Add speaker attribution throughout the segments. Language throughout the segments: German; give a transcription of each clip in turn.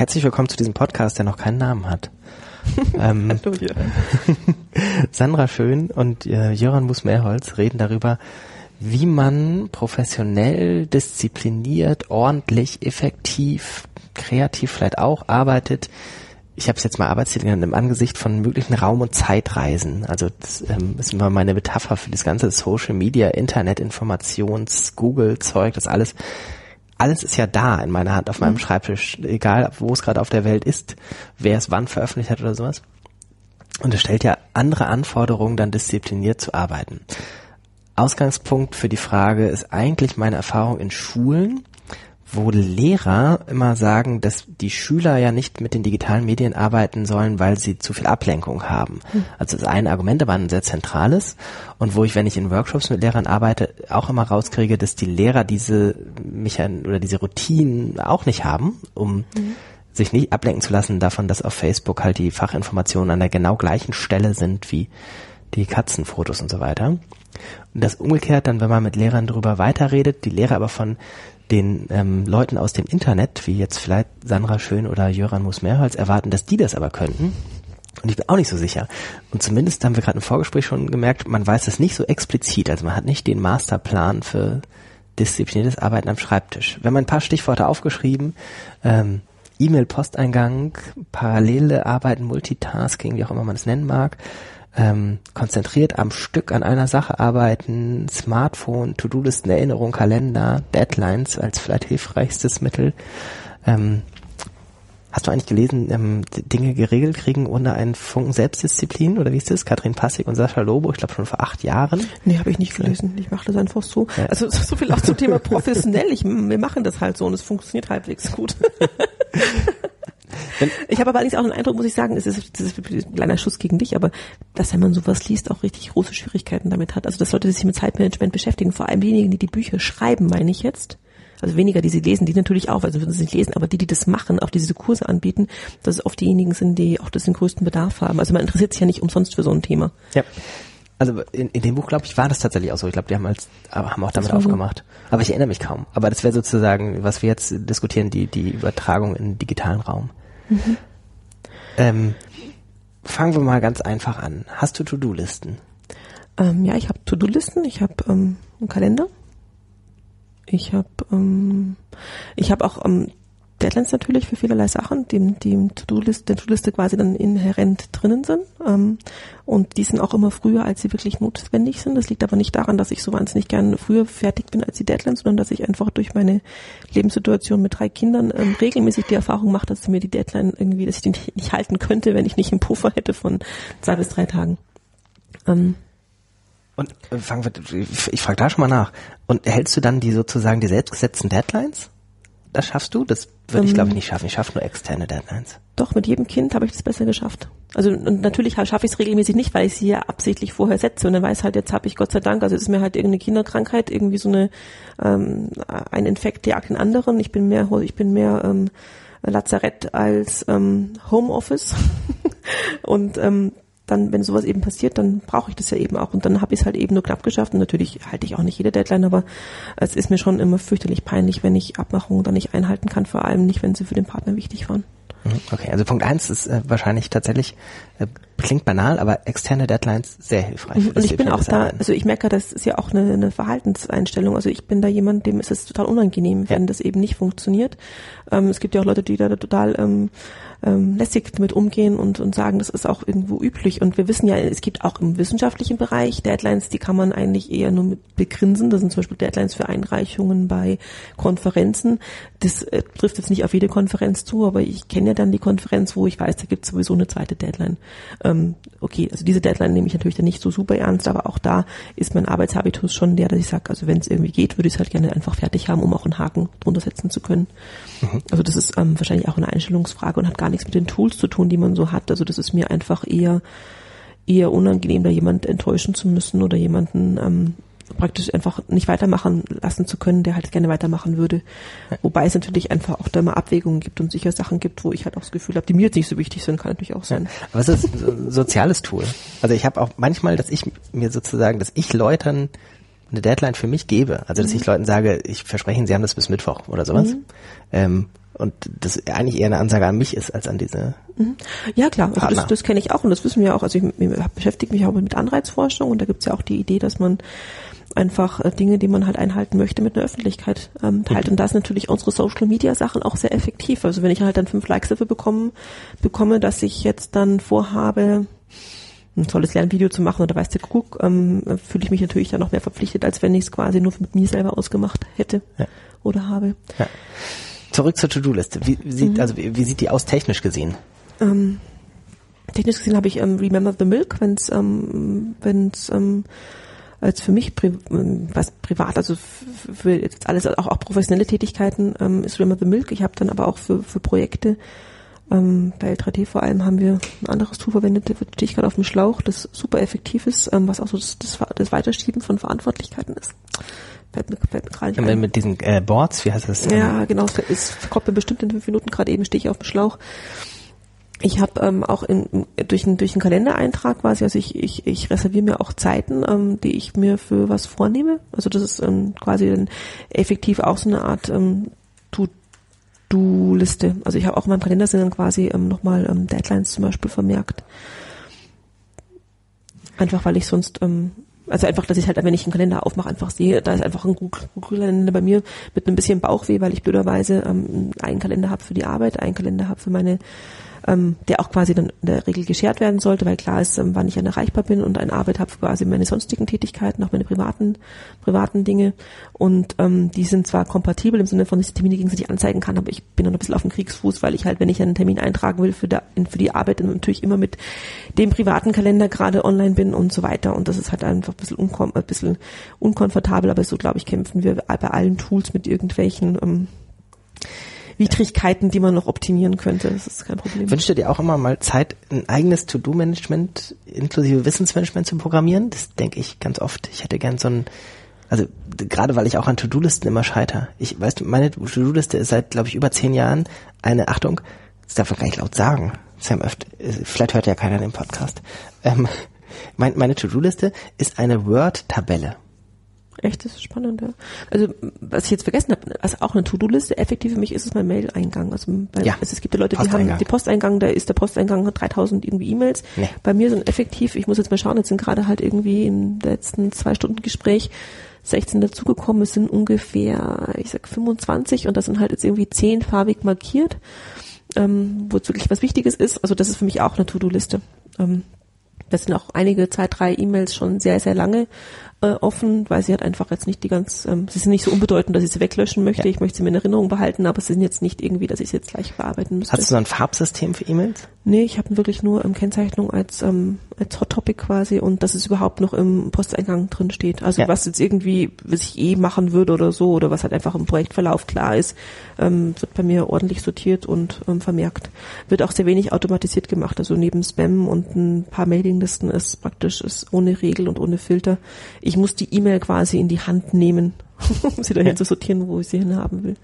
Speaker 1: Herzlich willkommen zu diesem Podcast, der noch keinen Namen hat. ähm,
Speaker 2: Hallo.
Speaker 1: Sandra Schön und äh, Jöran Mus-Mehrholz reden darüber, wie man professionell, diszipliniert, ordentlich, effektiv, kreativ vielleicht auch arbeitet. Ich habe es jetzt mal Arbeitstitel genannt, im Angesicht von möglichen Raum- und Zeitreisen. Also das ähm, ist immer meine Metapher für das ganze Social Media, Internet, Informations, Google-Zeug, das alles alles ist ja da in meiner Hand auf meinem Schreibtisch, egal wo es gerade auf der Welt ist, wer es wann veröffentlicht hat oder sowas. Und es stellt ja andere Anforderungen, dann diszipliniert zu arbeiten. Ausgangspunkt für die Frage ist eigentlich meine Erfahrung in Schulen, wo Lehrer immer sagen, dass die Schüler ja nicht mit den digitalen Medien arbeiten sollen, weil sie zu viel Ablenkung haben. Also das ist ein Argument, aber ein sehr zentrales. Und wo ich, wenn ich in Workshops mit Lehrern arbeite, auch immer rauskriege, dass die Lehrer diese Mechan oder diese Routinen auch nicht haben, um sich nicht ablenken zu lassen davon, dass auf Facebook halt die Fachinformationen an der genau gleichen Stelle sind wie die Katzenfotos und so weiter. Und das umgekehrt dann, wenn man mit Lehrern darüber weiterredet, die Lehrer aber von den ähm, Leuten aus dem Internet, wie jetzt vielleicht Sandra Schön oder Jöran Mus-Mehrholz, erwarten, dass die das aber könnten. Und ich bin auch nicht so sicher. Und zumindest haben wir gerade im Vorgespräch schon gemerkt, man weiß es nicht so explizit. Also man hat nicht den Masterplan für diszipliniertes Arbeiten am Schreibtisch. Wenn man ein paar Stichworte aufgeschrieben, ähm, E-Mail-Posteingang, parallele Arbeiten, Multitasking, wie auch immer man es nennen mag, ähm, konzentriert am Stück an einer Sache arbeiten, Smartphone, To-Do-Listen, Erinnerung, Kalender, Deadlines als vielleicht hilfreichstes Mittel. Ähm, hast du eigentlich gelesen, ähm, Dinge geregelt kriegen ohne einen Funken Selbstdisziplin oder wie ist das? Katrin Passig und Sascha Lobo, ich glaube schon vor acht Jahren.
Speaker 2: Nee, habe ich nicht gelesen. Ich mache das einfach so.
Speaker 1: Ja.
Speaker 2: Also so viel auch zum Thema professionell. Ich, wir machen das halt so und es funktioniert halbwegs gut. Ich habe aber allerdings auch den Eindruck, muss ich sagen, es ist, das ist ein kleiner Schuss gegen dich, aber dass wenn man sowas liest, auch richtig große Schwierigkeiten damit hat. Also dass Leute sich mit Zeitmanagement beschäftigen, vor allem diejenigen, die die Bücher schreiben, meine ich jetzt. Also weniger, die sie lesen, die natürlich auch, also würden sie nicht lesen, aber die, die das machen, auch diese Kurse anbieten, dass es oft diejenigen sind, die auch das den größten Bedarf haben. Also man interessiert sich ja nicht umsonst für so ein Thema.
Speaker 1: Ja. Also in, in dem Buch, glaube ich, war das tatsächlich auch so. Ich glaube, die haben, als, haben auch damit aufgemacht. Aber ich erinnere mich kaum. Aber das wäre sozusagen, was wir jetzt diskutieren, die, die Übertragung in den digitalen Raum. Ähm, fangen wir mal ganz einfach an. Hast du To-Do-Listen?
Speaker 2: Ähm, ja, ich habe To-Do-Listen, ich habe ähm, einen Kalender, ich habe ähm, ich auch ähm, Deadlines natürlich für vielerlei Sachen, die, die im To-Do-Liste, der To-Do-Liste quasi dann inhärent drinnen sind. Ähm, und die sind auch immer früher, als sie wirklich notwendig sind. Das liegt aber nicht daran, dass ich so wahnsinnig gern früher fertig bin als die Deadlines, sondern dass ich einfach durch meine Lebenssituation mit drei Kindern ähm, regelmäßig die Erfahrung mache, dass mir die Deadline irgendwie, dass ich die nicht- nicht halten könnte, wenn ich nicht einen Puffer hätte von zwei bis drei Tagen. Ähm,
Speaker 1: Und äh, fangen wir, ich frage da schon mal nach. Und hältst du dann die sozusagen die selbstgesetzten Deadlines? Das schaffst du? Das würde ich,
Speaker 2: Ähm,
Speaker 1: glaube ich, nicht schaffen. Ich schaffe nur externe Deadlines.
Speaker 2: Doch, mit jedem Kind habe ich das besser geschafft. Also und natürlich ha- schaffe ich es regelmäßig nicht, weil ich sie ja absichtlich vorher setze und dann weiß halt, jetzt habe ich Gott sei Dank, also es ist mir halt irgendeine Kinderkrankheit, irgendwie so eine ähm, ein Infekt jagt den anderen. Ich bin mehr ich bin mehr ähm, Lazarett als ähm, Homeoffice. und ähm, dann, wenn sowas eben passiert, dann brauche ich das ja eben auch. Und dann habe ich es halt eben nur knapp geschafft. Und natürlich halte ich auch nicht jede Deadline, aber es ist mir schon immer fürchterlich peinlich, wenn ich Abmachungen dann nicht einhalten kann, vor allem nicht, wenn sie für den Partner wichtig waren.
Speaker 1: Mhm, Okay, also Punkt eins ist äh, wahrscheinlich tatsächlich, äh, klingt banal, aber externe Deadlines sehr hilfreich. für
Speaker 2: Und ich bin auch da, also ich merke, das ist ja auch eine, eine Verhaltenseinstellung. Also ich bin da jemand, dem ist es total unangenehm, wenn
Speaker 1: Ja.
Speaker 2: das eben nicht funktioniert. Ähm, es gibt ja auch Leute, die da total ähm, ähm, lässig damit umgehen und, und sagen, das ist auch irgendwo üblich. Und wir wissen ja, es gibt auch im wissenschaftlichen Bereich Deadlines, die kann man eigentlich eher nur mit begrinsen. Das sind zum Beispiel Deadlines für Einreichungen bei Konferenzen. Das äh, trifft jetzt nicht auf jede Konferenz zu, aber ich kenne ja dann die Konferenz, wo ich weiß, da gibt es sowieso eine zweite Deadline. Ähm, okay, also diese Deadline nehme ich natürlich dann nicht so super ernst, aber auch da ist mein Arbeitshabitus schon der, dass ich sage, also wenn es irgendwie geht, würde ich es halt gerne einfach fertig haben, um auch einen Haken drunter setzen zu können. Also das ist ähm, wahrscheinlich auch eine Einstellungsfrage und hat gar nichts mit den Tools zu tun, die man so hat. Also das ist mir einfach eher eher unangenehm, da jemand enttäuschen zu müssen oder jemanden ähm, praktisch einfach nicht weitermachen lassen zu können, der halt gerne weitermachen würde. Wobei es natürlich einfach auch da mal Abwägungen gibt und sicher Sachen gibt, wo ich halt auch das Gefühl habe, die mir jetzt nicht so wichtig sind, kann natürlich auch sein.
Speaker 1: Aber es ist ein soziales Tool. Also ich habe auch manchmal, dass ich mir sozusagen, dass ich Leuten eine Deadline für mich gebe. Also dass ich Leuten sage, ich verspreche Ihnen, Sie haben das bis Mittwoch oder sowas. Ähm, und das eigentlich eher eine Ansage an mich ist als an diese.
Speaker 2: Mhm. Ja klar, also das, das kenne ich auch und das wissen wir auch. Also ich, ich beschäftige mich auch mit Anreizforschung und da gibt es ja auch die Idee, dass man einfach äh, Dinge, die man halt einhalten möchte, mit einer Öffentlichkeit ähm, teilt. Mhm. Und da ist natürlich unsere Social Media Sachen auch sehr effektiv. Also wenn ich halt dann fünf Likes dafür bekomme, bekomme, dass ich jetzt dann vorhabe, ein tolles Lernvideo zu machen oder weiß der Kuckuck, ähm, fühle ich mich natürlich dann noch mehr verpflichtet, als wenn ich es quasi nur mit mir selber ausgemacht hätte ja. oder habe. Ja.
Speaker 1: Zurück zur To-Do-Liste. Wie, wie sieht, mhm. also wie, wie, sieht die aus technisch gesehen?
Speaker 2: Ähm, technisch gesehen habe ich ähm, Remember the Milk, wenn es ähm, wenn's, ähm, als für mich pri was privat, also für jetzt alles, auch, auch professionelle Tätigkeiten ähm, ist Remember the Milk. Ich habe dann aber auch für, für Projekte ähm, bei L3D vor allem haben wir ein anderes Tool verwendet, da stehe ich gerade auf dem Schlauch, das super effektiv ist, ähm, was auch so das, das, das Weiterschieben von Verantwortlichkeiten ist.
Speaker 1: Fällt mir, fällt mir gerade nicht ja, Mit diesen äh, Boards, wie heißt das?
Speaker 2: Ja, genau, es kommt mir bestimmt in fünf Minuten, gerade eben stehe ich auf dem Schlauch. Ich habe ähm, auch in, durch, einen durch einen Kalendereintrag quasi, also ich, ich, ich reserviere mir auch Zeiten, ähm, die ich mir für was vornehme. Also das ist ähm, quasi dann effektiv auch so eine Art ähm, To-Do-Liste. Also ich habe auch in meinem Kalender sind dann quasi ähm, nochmal ähm, Deadlines zum Beispiel vermerkt. Einfach weil ich sonst, ähm, also einfach, dass ich halt, wenn ich einen Kalender aufmache, einfach sehe, da ist einfach ein Google-Kalender bei mir mit einem bisschen Bauchweh, weil ich blöderweise ähm, einen Kalender habe für die Arbeit, einen Kalender habe für meine ähm, der auch quasi dann in der Regel geschert werden sollte, weil klar ist, ähm, wann ich dann erreichbar bin und eine Arbeit habe quasi meine sonstigen Tätigkeiten, auch meine privaten, privaten Dinge. Und ähm, die sind zwar kompatibel im Sinne von, dass ich Termine gegenseitig anzeigen kann, aber ich bin noch ein bisschen auf dem Kriegsfuß, weil ich halt, wenn ich einen Termin eintragen will für, der, für die Arbeit, dann natürlich immer mit dem privaten Kalender gerade online bin und so weiter. Und das ist halt einfach ein bisschen, unkom ein bisschen unkomfortabel, aber so glaube ich kämpfen wir bei allen Tools mit irgendwelchen ähm, Widrigkeiten, die man noch optimieren könnte. Das ist kein Problem.
Speaker 1: Wünschst du dir auch immer mal Zeit, ein eigenes To-Do-Management inklusive Wissensmanagement zu programmieren? Das denke ich ganz oft. Ich hätte gern so ein, also gerade weil ich auch an To-Do-Listen immer scheiter. Ich weißt du, meine To-Do-Liste ist seit, glaube ich, über zehn Jahren eine Achtung, das darf man gar nicht laut sagen. Sam öfter, vielleicht hört ja keiner den Podcast. Ähm, mein, meine To-Do-Liste ist eine Word-Tabelle.
Speaker 2: Echt, das ist spannend, ja. Also, was ich jetzt vergessen habe, also auch eine To-Do-Liste, effektiv für mich ist es mein Mail-Eingang. Also, bei, ja, also es gibt ja Leute, die haben die Posteingang, da ist der Posteingang 3000 irgendwie E-Mails. Nee. Bei mir sind effektiv, ich muss jetzt mal schauen, jetzt sind gerade halt irgendwie im letzten zwei Stunden Gespräch 16 dazugekommen, es sind ungefähr, ich sag 25 und das sind halt jetzt irgendwie 10 farbig markiert, ähm, wo wirklich was Wichtiges ist. Also das ist für mich auch eine To-Do-Liste. Ähm, das sind auch einige zwei, drei E-Mails schon sehr, sehr lange äh, offen, weil sie hat einfach jetzt nicht die ganz, ähm, sie sind nicht so unbedeutend, dass ich sie weglöschen möchte. Ja. Ich möchte sie mir in Erinnerung behalten, aber sie sind jetzt nicht irgendwie, dass ich sie jetzt gleich bearbeiten müsste.
Speaker 1: Hast du so ein Farbsystem für E-Mails?
Speaker 2: Nee, ich habe wirklich nur ähm, Kennzeichnung als, ähm, als Hot Topic quasi und dass es überhaupt noch im Posteingang drin steht. Also ja. was jetzt irgendwie, was ich eh machen würde oder so, oder was halt einfach im Projektverlauf klar ist, ähm, wird bei mir ordentlich sortiert und ähm, vermerkt. Wird auch sehr wenig automatisiert gemacht. Also neben Spam und ein paar Mailinglisten ist praktisch ist ohne Regel und ohne Filter. Ich muss die E-Mail quasi in die Hand nehmen, um sie dahin ja. zu sortieren, wo ich sie hinhaben will.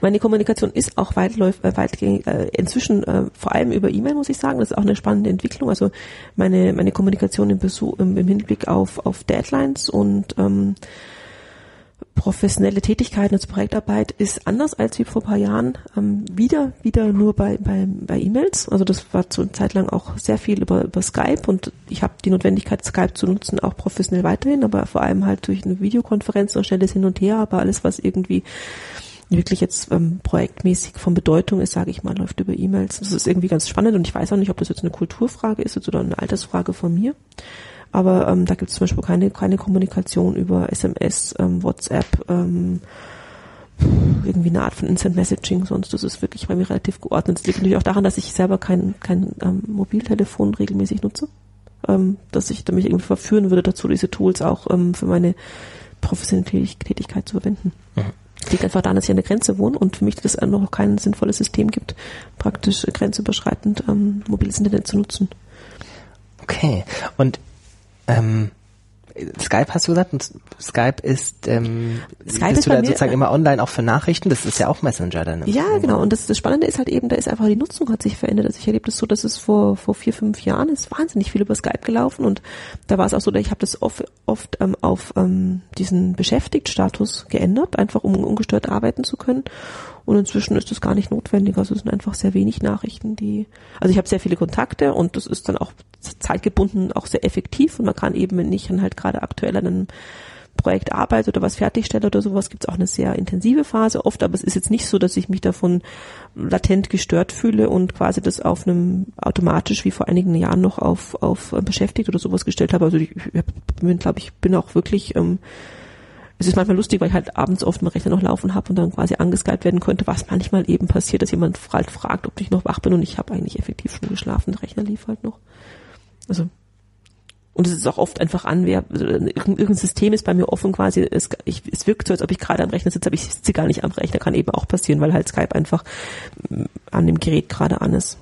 Speaker 2: Meine Kommunikation ist auch weitläuf, äh, äh, inzwischen äh, vor allem über E-Mail, muss ich sagen. Das ist auch eine spannende Entwicklung. Also meine, meine Kommunikation im, Besuch, im, im Hinblick auf, auf Deadlines und ähm, professionelle Tätigkeiten und Projektarbeit ist anders als wie vor paar Jahren. Ähm, wieder, wieder nur bei, bei, bei E-Mails. Also das war zu einer Zeit lang auch sehr viel über, über Skype und ich habe die Notwendigkeit, Skype zu nutzen, auch professionell weiterhin, aber vor allem halt durch eine Videokonferenz und schnelles Hin und Her, aber alles, was irgendwie wirklich jetzt ähm, projektmäßig von Bedeutung ist, sage ich mal, läuft über E-Mails. Das ist irgendwie ganz spannend und ich weiß auch nicht, ob das jetzt eine Kulturfrage ist oder eine Altersfrage von mir. Aber ähm, da gibt es zum Beispiel keine, keine Kommunikation über SMS, ähm, WhatsApp, ähm, irgendwie eine Art von Instant Messaging, sonst das ist wirklich bei mir relativ geordnet. Das liegt natürlich auch daran, dass ich selber kein, kein ähm, Mobiltelefon regelmäßig nutze. Ähm, dass ich mich irgendwie verführen würde dazu, diese Tools auch ähm, für meine professionelle Tätigkeit zu verwenden. Mhm liegt einfach daran, dass ich an der Grenze wohne und für mich das noch kein sinnvolles System gibt, praktisch grenzüberschreitend ähm, mobiles Internet zu nutzen.
Speaker 1: Okay. Und ähm, Skype hast du gesagt? Und Skype ist ähm, Skype bist ist du da sozusagen immer online auch für Nachrichten, das ist ja auch Messenger dann.
Speaker 2: Ja, genau. Und das, das Spannende ist halt eben, da ist einfach die Nutzung hat sich verändert. Also ich erlebe das so, dass es vor vor vier, fünf Jahren ist wahnsinnig viel über Skype gelaufen. Und da war es auch so, dass ich habe das oft, oft ähm, auf ähm, diesen Beschäftigt-Status geändert, einfach um ungestört arbeiten zu können Und inzwischen ist das gar nicht notwendig. Also es sind einfach sehr wenig Nachrichten, die. Also ich habe sehr viele Kontakte und das ist dann auch zeitgebunden auch sehr effektiv und man kann eben, wenn ich dann halt gerade aktuell an einem Projekt arbeite oder was fertigstelle oder sowas, gibt es auch eine sehr intensive Phase oft, aber es ist jetzt nicht so, dass ich mich davon latent gestört fühle und quasi das auf einem automatisch wie vor einigen Jahren noch auf, auf äh, beschäftigt oder sowas gestellt habe. Also ich, ich bin, glaube ich, bin auch wirklich ähm, es ist manchmal lustig, weil ich halt abends oft meinen Rechner noch laufen habe und dann quasi angeskypt werden könnte, was manchmal eben passiert, dass jemand halt fragt, ob ich noch wach bin und ich habe eigentlich effektiv schon geschlafen, der Rechner lief halt noch. Also und es ist auch oft einfach an, wer, irgendein System ist bei mir offen quasi, es, ich, es wirkt so, als ob ich gerade am Rechner sitze, aber ich sitze gar nicht am Rechner, kann eben auch passieren, weil halt Skype einfach mm, an dem Gerät gerade an ist.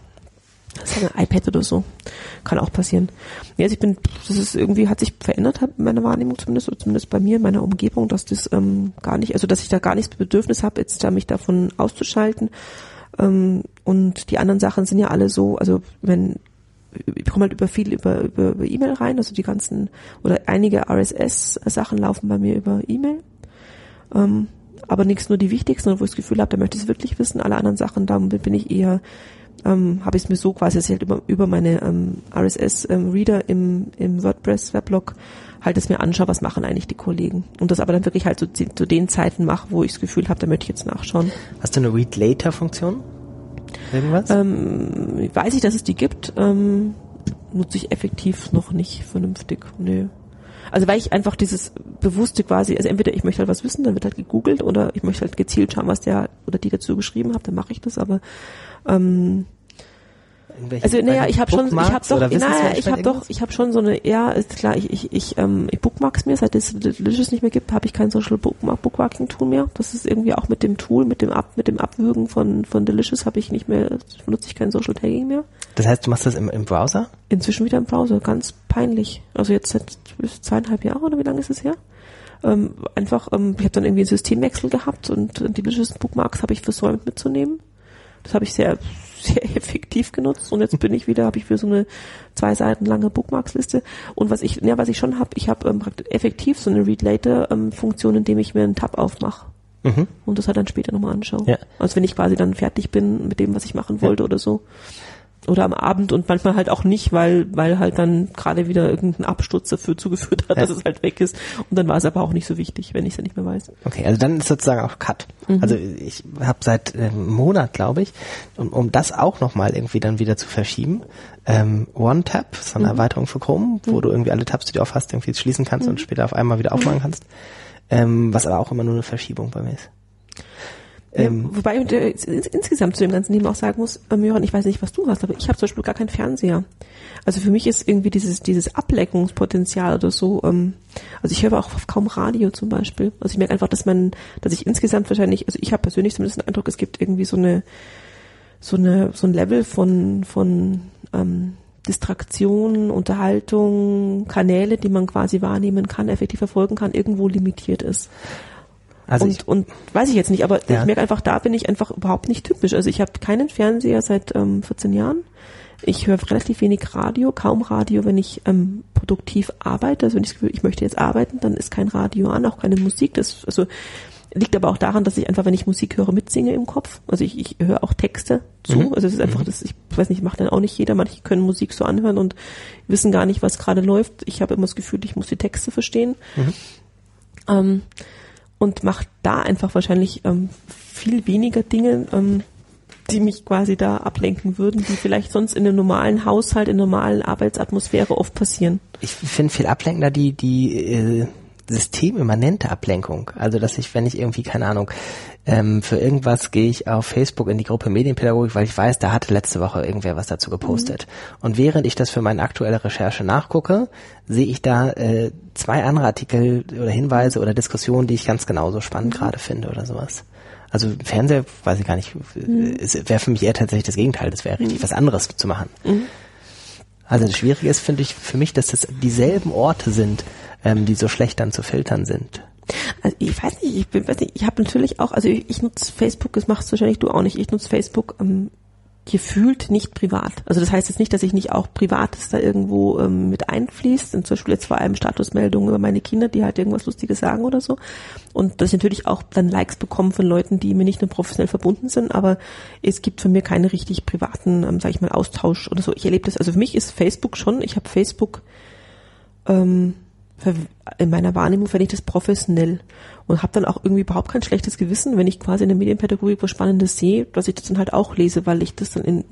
Speaker 2: Das ist ein iPad oder so. Kann auch passieren. Ja, also ich bin, das ist irgendwie, hat sich verändert, meine Wahrnehmung zumindest, oder zumindest bei mir, in meiner Umgebung, dass das ähm, gar nicht, also dass ich da gar nichts Bedürfnis habe, jetzt da mich davon auszuschalten. Ähm, und die anderen Sachen sind ja alle so, also wenn ich komme halt über viel über über, über E-Mail rein, also die ganzen oder einige RSS-Sachen laufen bei mir über E-Mail. Ähm, aber nichts nur die wichtigsten, wo ich das Gefühl habe, da möchte ich es wirklich wissen. Alle anderen Sachen, da bin ich eher ähm, habe ich es mir so quasi, halt über, über meine ähm, RSS-Reader ähm, im, im WordPress-Weblog halt es mir anschaue, was machen eigentlich die Kollegen. Und das aber dann wirklich halt zu, zu den Zeiten mache, wo ich das Gefühl habe, da möchte ich jetzt nachschauen.
Speaker 1: Hast du eine Read-Later-Funktion?
Speaker 2: Irgendwas? Ähm, weiß ich, dass es die gibt, ähm, nutze ich effektiv noch nicht vernünftig. Nö. Also weil ich einfach dieses bewusste quasi, also entweder ich möchte halt was wissen, dann wird halt gegoogelt oder ich möchte halt gezielt schauen, was der oder die dazu geschrieben hat, dann mache ich das, aber ähm, also naja, ich habe schon, ich habe doch, naja, ich habe doch, ich habe schon so eine, ja, ist klar, ich ich ich, ähm, ich bookmarks mir, seit es Delicious nicht mehr gibt, habe ich kein Social Bookmark Bookmarking Tool mehr. Das ist irgendwie auch mit dem Tool, mit dem Ab, mit dem Abwürgen von von Delicious habe ich nicht mehr, benutze ich kein Social Tagging mehr.
Speaker 1: Das heißt, du machst das im, im Browser?
Speaker 2: Inzwischen wieder im Browser, ganz peinlich. Also jetzt seit zweieinhalb Jahre oder wie lange ist es her? Ähm, einfach, ähm, ich habe dann irgendwie einen Systemwechsel gehabt und Delicious Bookmarks habe ich versäumt mitzunehmen. Das habe ich sehr sehr effektiv genutzt und jetzt bin ich wieder, habe ich für so eine zwei Seiten lange Bookmarks-Liste und was ich, ja, was ich schon habe, ich habe ähm, effektiv so eine Read-Later-Funktion, indem ich mir einen Tab aufmache. Mhm. Und das halt dann später nochmal anschaue. Ja. Also wenn ich quasi dann fertig bin mit dem, was ich machen wollte ja. oder so oder am Abend und manchmal halt auch nicht, weil weil halt dann gerade wieder irgendein Absturz dafür zugeführt hat, ja. dass es halt weg ist. Und dann war es aber auch nicht so wichtig, wenn ich es ja nicht mehr weiß.
Speaker 1: Okay, also dann ist sozusagen auch Cut. Mhm. Also ich habe seit einem Monat, glaube ich, um, um das auch nochmal irgendwie dann wieder zu verschieben, ähm, OneTap, so eine mhm. Erweiterung für Chrome, wo mhm. du irgendwie alle Tabs, die du auf hast, irgendwie schließen kannst und mhm. später auf einmal wieder aufmachen mhm. kannst. Ähm, was aber auch immer nur eine Verschiebung bei mir ist.
Speaker 2: Ähm, wobei ich äh, insgesamt zu dem ganzen Thema auch sagen muss, äh, Möran, ich weiß nicht, was du hast, aber ich habe zum Beispiel gar keinen Fernseher. Also für mich ist irgendwie dieses dieses Ableckungspotenzial oder so. Ähm, also ich höre auch kaum Radio zum Beispiel. Also ich merke einfach, dass man, dass ich insgesamt wahrscheinlich, also ich habe persönlich zumindest den Eindruck, es gibt irgendwie so eine so eine so ein Level von von ähm, Distraktion, Unterhaltung, Kanäle, die man quasi wahrnehmen kann, effektiv verfolgen kann, irgendwo limitiert ist. Also und, ich, und weiß ich jetzt nicht, aber ja. ich merke einfach, da bin ich einfach überhaupt nicht typisch. Also ich habe keinen Fernseher seit ähm, 14 Jahren. Ich höre relativ wenig Radio, kaum Radio, wenn ich ähm, produktiv arbeite. Also wenn ich das Gefühl, ich möchte jetzt arbeiten, dann ist kein Radio an, auch keine Musik. Das also liegt aber auch daran, dass ich einfach, wenn ich Musik höre, mitsinge im Kopf. Also ich, ich höre auch Texte zu. Mhm. Also es ist einfach, mhm. das, ich weiß nicht, macht dann auch nicht jeder. Manche können Musik so anhören und wissen gar nicht, was gerade läuft. Ich habe immer das Gefühl, ich muss die Texte verstehen. Mhm. Ähm, und macht da einfach wahrscheinlich ähm, viel weniger Dinge, ähm, die mich quasi da ablenken würden, die vielleicht sonst in einem normalen Haushalt, in normalen Arbeitsatmosphäre oft passieren.
Speaker 1: Ich finde viel ablenkender die, die äh, systemimmanente Ablenkung. Also dass ich, wenn ich irgendwie, keine Ahnung, ähm, für irgendwas gehe ich auf Facebook in die Gruppe Medienpädagogik, weil ich weiß, da hatte letzte Woche irgendwer was dazu gepostet. Mhm. Und während ich das für meine aktuelle Recherche nachgucke, sehe ich da äh, zwei andere Artikel oder Hinweise oder Diskussionen, die ich ganz genauso spannend mhm. gerade finde oder sowas. Also Fernseher, weiß ich gar nicht, mhm. wäre für mich eher tatsächlich das Gegenteil, das wäre richtig mhm. was anderes zu machen. Also das Schwierige ist, finde ich, für mich, dass das dieselben Orte sind, ähm, die so schlecht dann zu filtern sind.
Speaker 2: Also ich weiß nicht, ich, weiß nicht, ich habe natürlich auch, also ich, ich nutze Facebook, das machst wahrscheinlich du auch nicht, ich nutze Facebook ähm, gefühlt nicht privat. Also das heißt jetzt nicht, dass ich nicht auch Privates da irgendwo ähm, mit einfließt. Und zum Beispiel jetzt vor allem Statusmeldungen über meine Kinder, die halt irgendwas Lustiges sagen oder so. Und dass ich natürlich auch dann Likes bekomme von Leuten, die mir nicht nur professionell verbunden sind, aber es gibt von mir keine richtig privaten, ähm, sage ich mal, Austausch oder so. Ich erlebe das, also für mich ist Facebook schon, ich habe Facebook ähm, in meiner Wahrnehmung fände ich das professionell und habe dann auch irgendwie überhaupt kein schlechtes Gewissen, wenn ich quasi in der Medienpädagogik was Spannendes sehe, dass ich das dann halt auch lese, weil ich das dann in,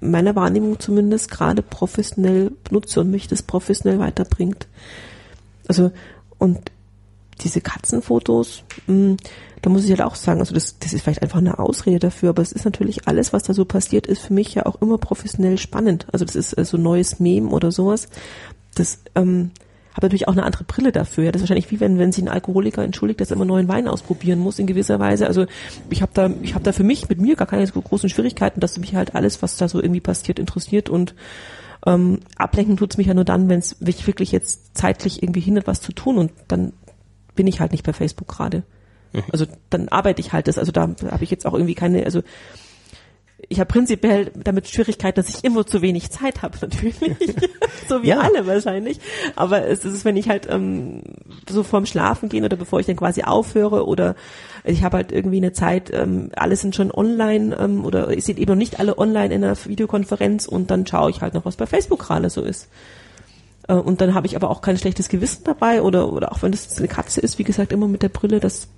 Speaker 2: meiner Wahrnehmung zumindest gerade professionell benutze und mich das professionell weiterbringt. Also und diese Katzenfotos, hm, da muss ich halt auch sagen, also das, das ist vielleicht einfach eine Ausrede dafür, aber es ist natürlich alles, was da so passiert, ist für mich ja auch immer professionell spannend. Also das ist so also neues Meme oder sowas. Das ähm, habe natürlich auch eine andere Brille dafür. Ja. Das ist wahrscheinlich wie wenn, wenn sich ein Alkoholiker entschuldigt, dass er immer neuen Wein ausprobieren muss in gewisser Weise. Also ich habe da, ich habe da für mich mit mir gar keine so großen Schwierigkeiten, dass mich halt alles, was da so irgendwie passiert, interessiert und ähm, ablenken tut's mich ja nur dann, wenn es wirklich jetzt zeitlich irgendwie hindert, was zu tun und dann bin ich halt nicht bei Facebook gerade. Mhm. Also dann arbeite ich halt das. Also da habe ich jetzt auch irgendwie keine, also ich habe prinzipiell damit Schwierigkeiten, dass ich immer zu wenig Zeit habe, natürlich. so wie ja. alle wahrscheinlich. Aber es ist, wenn ich halt ähm, so vorm Schlafen gehen oder bevor ich dann quasi aufhöre oder ich habe halt irgendwie eine Zeit, ähm, alle sind schon online ähm, oder ich sehe eben noch nicht alle online in einer Videokonferenz und dann schaue ich halt noch, was bei Facebook gerade so ist. Äh, und dann habe ich aber auch kein schlechtes Gewissen dabei oder, oder auch wenn es eine Katze ist, wie gesagt, immer mit der Brille, das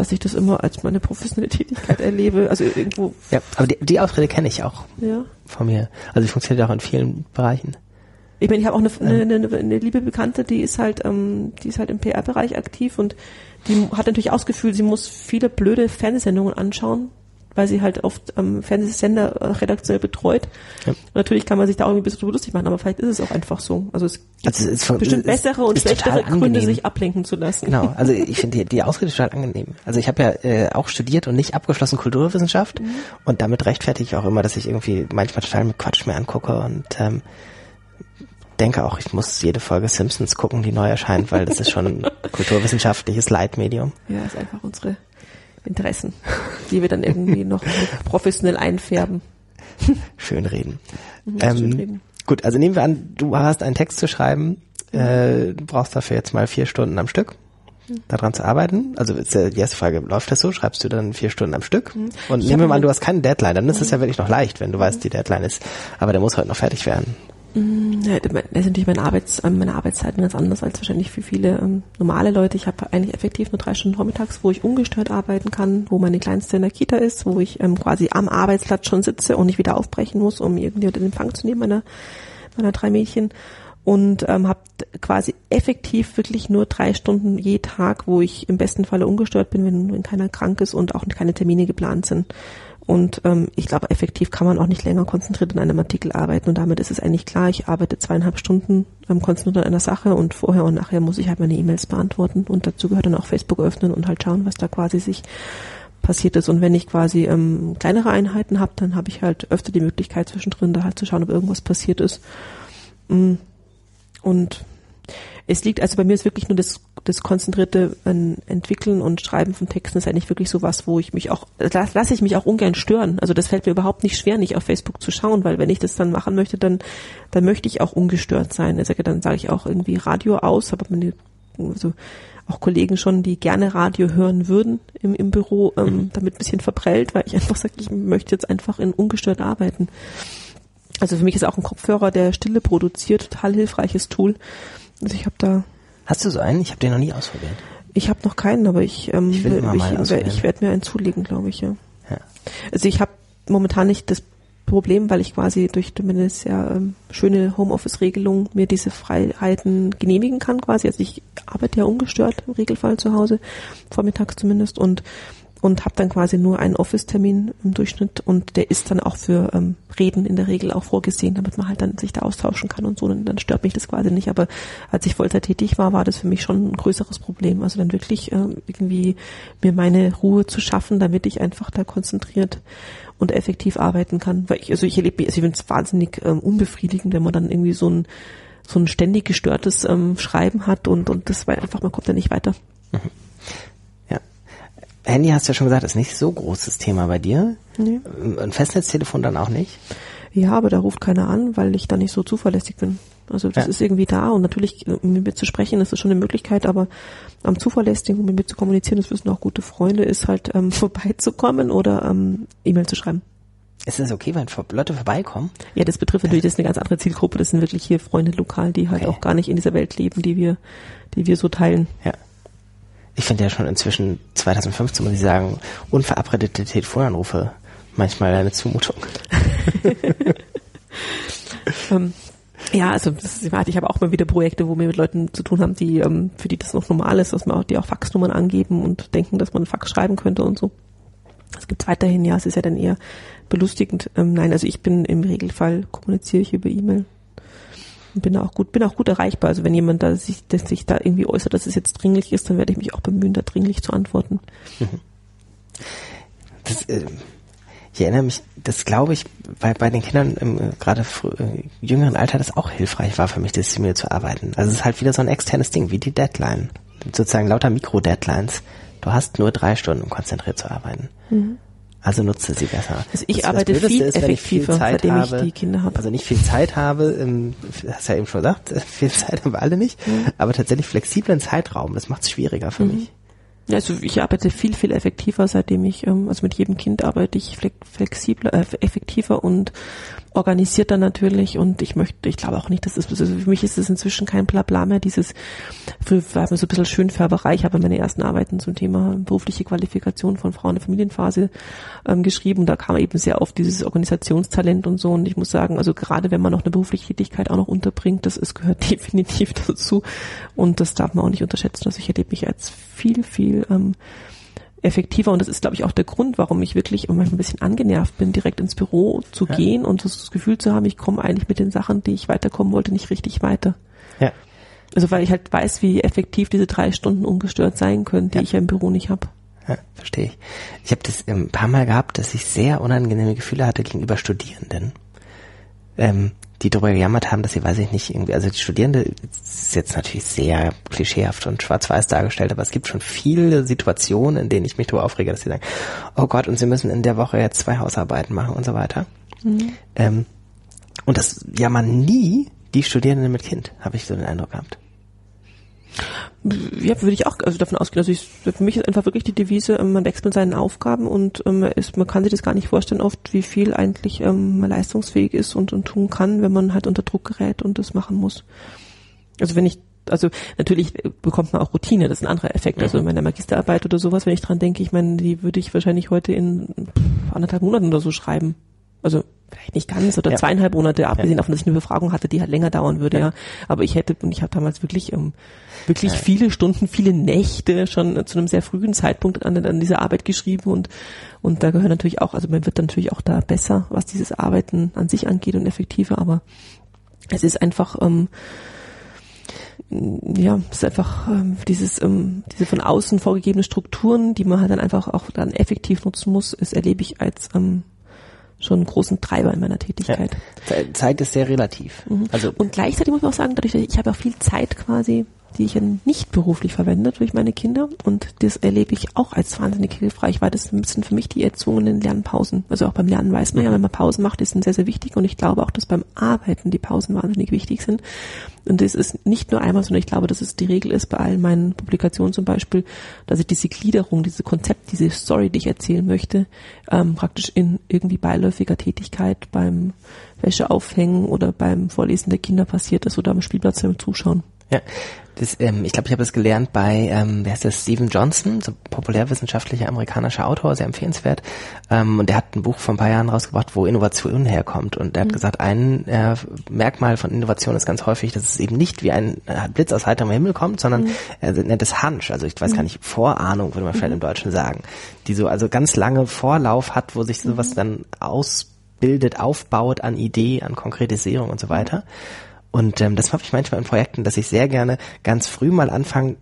Speaker 2: dass ich das immer als meine professionelle Tätigkeit erlebe. Also irgendwo.
Speaker 1: Ja, aber die, die Ausrede kenne ich auch ja. von mir. Also ich funktioniert auch in vielen Bereichen.
Speaker 2: Ich meine, ich habe auch eine, eine, eine, eine liebe Bekannte, die ist halt, ähm, die ist halt im PR-Bereich aktiv und die hat natürlich auch das Gefühl, sie muss viele blöde Fernsehsendungen anschauen, weil sie halt oft ähm, Fernsehsender äh, redaktionell betreut. Ja. natürlich kann man sich da irgendwie ein bisschen drüber lustig machen, aber vielleicht ist es auch einfach so. Also es gibt also es ist, bestimmt es bessere und schlechtere Gründe, sich ablenken zu lassen.
Speaker 1: Genau, also ich finde die, die Ausrede total angenehm. Also ich habe ja äh, auch studiert und nicht abgeschlossen Kulturwissenschaft mhm. und damit rechtfertige ich auch immer, dass ich irgendwie manchmal total mit Quatsch mir angucke und ähm, denke auch, ich muss jede Folge Simpsons gucken, die neu erscheint, weil das ist schon ein kulturwissenschaftliches Leitmedium.
Speaker 2: Ja, ist einfach unsere Interessen, die wir dann irgendwie noch professionell einfärben.
Speaker 1: Schön reden. Mhm, ähm, schön reden. Gut, also nehmen wir an, du hast einen Text zu schreiben, äh, du brauchst dafür jetzt mal vier Stunden am Stück mhm. daran zu arbeiten. Also ist die erste Frage, läuft das so? Schreibst du dann vier Stunden am Stück? Mhm. Und ich nehmen wir mal an, du hast keine Deadline, dann ist es ja wirklich noch leicht, wenn du weißt, die Deadline ist. Aber der muss heute noch fertig werden.
Speaker 2: Mm, das ist natürlich meine, Arbeits, ähm, meine Arbeitszeiten ganz anders als wahrscheinlich für viele ähm, normale Leute. Ich habe eigentlich effektiv nur drei Stunden vormittags, wo ich ungestört arbeiten kann, wo meine Kleinste in der Kita ist, wo ich ähm, quasi am Arbeitsplatz schon sitze und nicht wieder aufbrechen muss, um irgendwie den Empfang zu nehmen meiner, meiner drei Mädchen. Und ähm, habe quasi effektiv wirklich nur drei Stunden je Tag, wo ich im besten Falle ungestört bin, wenn, wenn keiner krank ist und auch keine Termine geplant sind. Und ähm, ich glaube, effektiv kann man auch nicht länger konzentriert an einem Artikel arbeiten. Und damit ist es eigentlich klar, ich arbeite zweieinhalb Stunden ähm, konzentriert an einer Sache und vorher und nachher muss ich halt meine E-Mails beantworten. Und dazu gehört dann auch Facebook öffnen und halt schauen, was da quasi sich passiert ist. Und wenn ich quasi ähm, kleinere Einheiten habe, dann habe ich halt öfter die Möglichkeit zwischendrin da halt zu schauen, ob irgendwas passiert ist. Mm. Und es liegt, also bei mir ist wirklich nur das, das konzentrierte ähm, Entwickeln und Schreiben von Texten ist eigentlich wirklich so was, wo ich mich auch, lasse lass ich mich auch ungern stören. Also das fällt mir überhaupt nicht schwer, nicht auf Facebook zu schauen, weil wenn ich das dann machen möchte, dann, dann möchte ich auch ungestört sein. Also dann sage ich auch irgendwie Radio aus, aber meine, also auch Kollegen schon, die gerne Radio hören würden im, im Büro, ähm, mhm. damit ein bisschen verprellt, weil ich einfach sage, ich möchte jetzt einfach in ungestört arbeiten. Also für mich ist auch ein Kopfhörer, der Stille produziert, total hilfreiches Tool. Also ich habe da.
Speaker 1: Hast du so einen? Ich habe den noch nie ausprobiert.
Speaker 2: Ich habe noch keinen, aber ich ähm, ich, will immer ich, mal ich, ich werde mir einen zulegen, glaube ich, ja. ja. Also ich habe momentan nicht das Problem, weil ich quasi durch meine sehr ähm, schöne Homeoffice-Regelung mir diese Freiheiten genehmigen kann quasi. Also ich arbeite ja ungestört im Regelfall zu Hause, vormittags zumindest und und habe dann quasi nur einen Office-Termin im Durchschnitt und der ist dann auch für ähm, Reden in der Regel auch vorgesehen, damit man halt dann sich da austauschen kann und so. Und dann stört mich das quasi nicht. Aber als ich Vollzeit tätig war, war das für mich schon ein größeres Problem. Also dann wirklich äh, irgendwie mir meine Ruhe zu schaffen, damit ich einfach da konzentriert und effektiv arbeiten kann. Weil ich, also ich erlebe, also ich finde es wahnsinnig ähm, unbefriedigend, wenn man dann irgendwie so ein so ein ständig gestörtes ähm, Schreiben hat und und das war einfach, man kommt da nicht weiter. Mhm
Speaker 1: Handy hast du ja schon gesagt, ist nicht so großes Thema bei dir.
Speaker 2: Nee.
Speaker 1: Ein Festnetztelefon dann auch nicht?
Speaker 2: Ja, aber da ruft keiner an, weil ich da nicht so zuverlässig bin. Also das
Speaker 1: Ja.
Speaker 2: ist irgendwie da und natürlich äh, mit mir zu sprechen, das ist schon eine Möglichkeit, aber am zuverlässigen, um mit mir zu kommunizieren, das wissen auch gute Freunde, ist halt ähm, vorbeizukommen oder ähm, E-Mail zu schreiben.
Speaker 1: Ist es okay, wenn Leute vorbeikommen?
Speaker 2: Ja, das betrifft natürlich, das ist eine ganz andere Zielgruppe, das sind wirklich hier Freunde lokal, die halt
Speaker 1: Okay.
Speaker 2: auch gar nicht in dieser Welt leben, die wir, die wir so teilen.
Speaker 1: Ja. Ich finde ja schon inzwischen 2015, muss ich sagen, unverabredete Telefonanrufe manchmal eine Zumutung.
Speaker 2: Ähm, ja, also das ich habe auch mal wieder Projekte, wo wir mit Leuten zu tun haben, die ähm, für die das noch normal ist, dass man auch die auch Faxnummern angeben und denken, dass man Fax schreiben könnte und so. Das gibt weiterhin, ja, es ist ja dann eher belustigend. Ähm, nein, also ich bin im Regelfall kommuniziere ich über E-Mail bin auch gut, bin auch gut erreichbar. Also wenn jemand da sich, dass sich da irgendwie äußert, dass es jetzt dringlich ist, dann werde ich mich auch bemühen, da dringlich zu antworten.
Speaker 1: Das, äh, ich erinnere mich, das glaube ich, bei, bei den Kindern im äh, gerade äh, jüngeren Alter das auch hilfreich war für mich, diszipliniert zu arbeiten. Also es ist halt wieder so ein externes Ding, wie die Deadline. Sozusagen lauter Mikro-Deadlines. Du hast nur drei Stunden, um konzentriert zu arbeiten. Also nutze sie besser.
Speaker 2: Mhm. Also ich
Speaker 1: Das- das
Speaker 2: arbeite
Speaker 1: Blödeste
Speaker 2: viel
Speaker 1: ist, wenn ich viel
Speaker 2: effektiver,
Speaker 1: Zeit
Speaker 2: seitdem ich
Speaker 1: habe,
Speaker 2: die Kinder habe.
Speaker 1: Also nicht viel Zeit habe, ähm, hast ja eben schon gesagt, viel Zeit haben wir alle nicht,
Speaker 2: Mhm.
Speaker 1: aber tatsächlich flexiblen Zeitraum, das macht es schwieriger für mich.
Speaker 2: Ja, Also ich arbeite viel, viel effektiver, seitdem ich, ähm, also mit jedem Kind arbeite ich flex- flexibler, äh, effektiver und organisierter natürlich und ich möchte, ich glaube auch nicht, dass das, also für mich ist es inzwischen kein Blabla mehr, dieses, früher war mir so ein bisschen Schönfärberei, ich habe meine ersten Arbeiten zum Thema berufliche Qualifikation von Frauen in der Familienphase ähm, geschrieben. Da kam eben sehr oft dieses Organisationstalent und so. Und ich muss sagen, also gerade wenn man noch eine berufliche Tätigkeit auch noch unterbringt, das ist, gehört definitiv dazu. Und das darf man auch nicht unterschätzen, also ich erlebe mich als viel, viel ähm, effektiver und das ist, glaube ich, auch der Grund, warum ich wirklich manchmal ein bisschen angenervt bin, direkt ins Büro zu
Speaker 1: Ja.
Speaker 2: gehen und das Gefühl zu haben, ich komme eigentlich mit den Sachen, die ich weiterkommen wollte, nicht richtig weiter.
Speaker 1: Ja.
Speaker 2: Also weil ich halt weiß, wie effektiv diese drei Stunden ungestört sein können, die
Speaker 1: Ja.
Speaker 2: ich ja im Büro nicht habe.
Speaker 1: Ja, verstehe ich. Ich habe das ähm, ein paar Mal gehabt, dass ich sehr unangenehme Gefühle hatte gegenüber Studierenden, ähm, die darüber gejammert haben, dass sie, weiß ich nicht, irgendwie, also die Studierende ist jetzt natürlich sehr klischeehaft und schwarz-weiß dargestellt, aber es gibt schon viele Situationen, in denen ich mich darüber aufrege, dass sie sagen, oh Gott, und sie müssen in der Woche jetzt zwei Hausarbeiten machen und so weiter. Ähm, und das jammern nie die Studierenden mit Kind, habe ich so den Eindruck gehabt.
Speaker 2: Ja, würde ich auch also davon ausgehen. Also ich, für mich ist einfach wirklich die Devise, ähm, man wächst mit seinen Aufgaben und ähm, ist, man kann sich das gar nicht vorstellen oft, wie viel eigentlich ähm, man leistungsfähig ist und, und tun kann, wenn man halt unter Druck gerät und das machen muss. Also wenn ich, also natürlich bekommt man auch Routine, das ist ein anderer Effekt. Also in meiner Magisterarbeit oder sowas, wenn ich dran denke, ich meine, die würde ich wahrscheinlich heute in anderthalb Monaten oder so schreiben. Also vielleicht nicht ganz oder
Speaker 1: Ja.
Speaker 2: zweieinhalb Monate, abgesehen davon, dass ich eine Befragung hatte, die halt länger dauern würde, ja. Aber ich hätte, und ich habe damals wirklich, ähm, wirklich viele Stunden, viele Nächte schon zu einem sehr frühen Zeitpunkt an, an dieser Arbeit geschrieben und, und da gehört natürlich auch, also man wird natürlich auch da besser, was dieses Arbeiten an sich angeht und effektiver, aber es ist einfach, ähm, ja, es ist einfach ähm, dieses, ähm, diese von außen vorgegebene Strukturen, die man halt dann einfach auch dann effektiv nutzen muss, das erlebe ich als ähm, schon einen großen Treiber in meiner Tätigkeit.
Speaker 1: Ze- Zeit ist sehr relativ. Also
Speaker 2: Und gleichzeitig muss man auch sagen, dadurch, dass ich, ich habe auch viel Zeit quasi, die ich ja nicht beruflich verwende durch meine Kinder und das erlebe ich auch als wahnsinnig hilfreich, weil das bisschen für mich die erzwungenen Lernpausen. Also auch beim Lernen weiß man ja, wenn man Pausen macht, die sind sehr, sehr wichtig und ich glaube auch, dass beim Arbeiten die Pausen wahnsinnig wichtig sind. Und das ist nicht nur einmal, sondern ich glaube, dass es die Regel ist bei allen meinen Publikationen zum Beispiel, dass ich diese Gliederung, diese Konzept, diese Story, die ich erzählen möchte, ähm, praktisch in irgendwie beiläufiger Tätigkeit beim Wäsche aufhängen oder beim Vorlesen der Kinder passiert ist oder am Spielplatz beim Zuschauen.
Speaker 1: Ja, das, ähm, ich glaube, ich habe das gelernt bei, ähm, wer ist das, Stephen Johnson, so populärwissenschaftlicher amerikanischer Autor, sehr empfehlenswert. Ähm, und der hat ein Buch vor ein paar Jahren rausgebracht, wo Innovation herkommt. Und der hat gesagt, ein äh, Merkmal von Innovation ist ganz häufig, dass es eben nicht wie ein äh, Blitz aus heiterem Himmel kommt, sondern er nennt es Hunch, also ich weiß gar nicht, Vorahnung, würde man vielleicht im Deutschen sagen, die so also ganz lange Vorlauf hat, wo sich sowas dann ausbildet, aufbaut an Idee, an Konkretisierung und so weiter. Und ähm, das habe ich manchmal in Projekten, dass ich sehr gerne ganz früh mal anfange,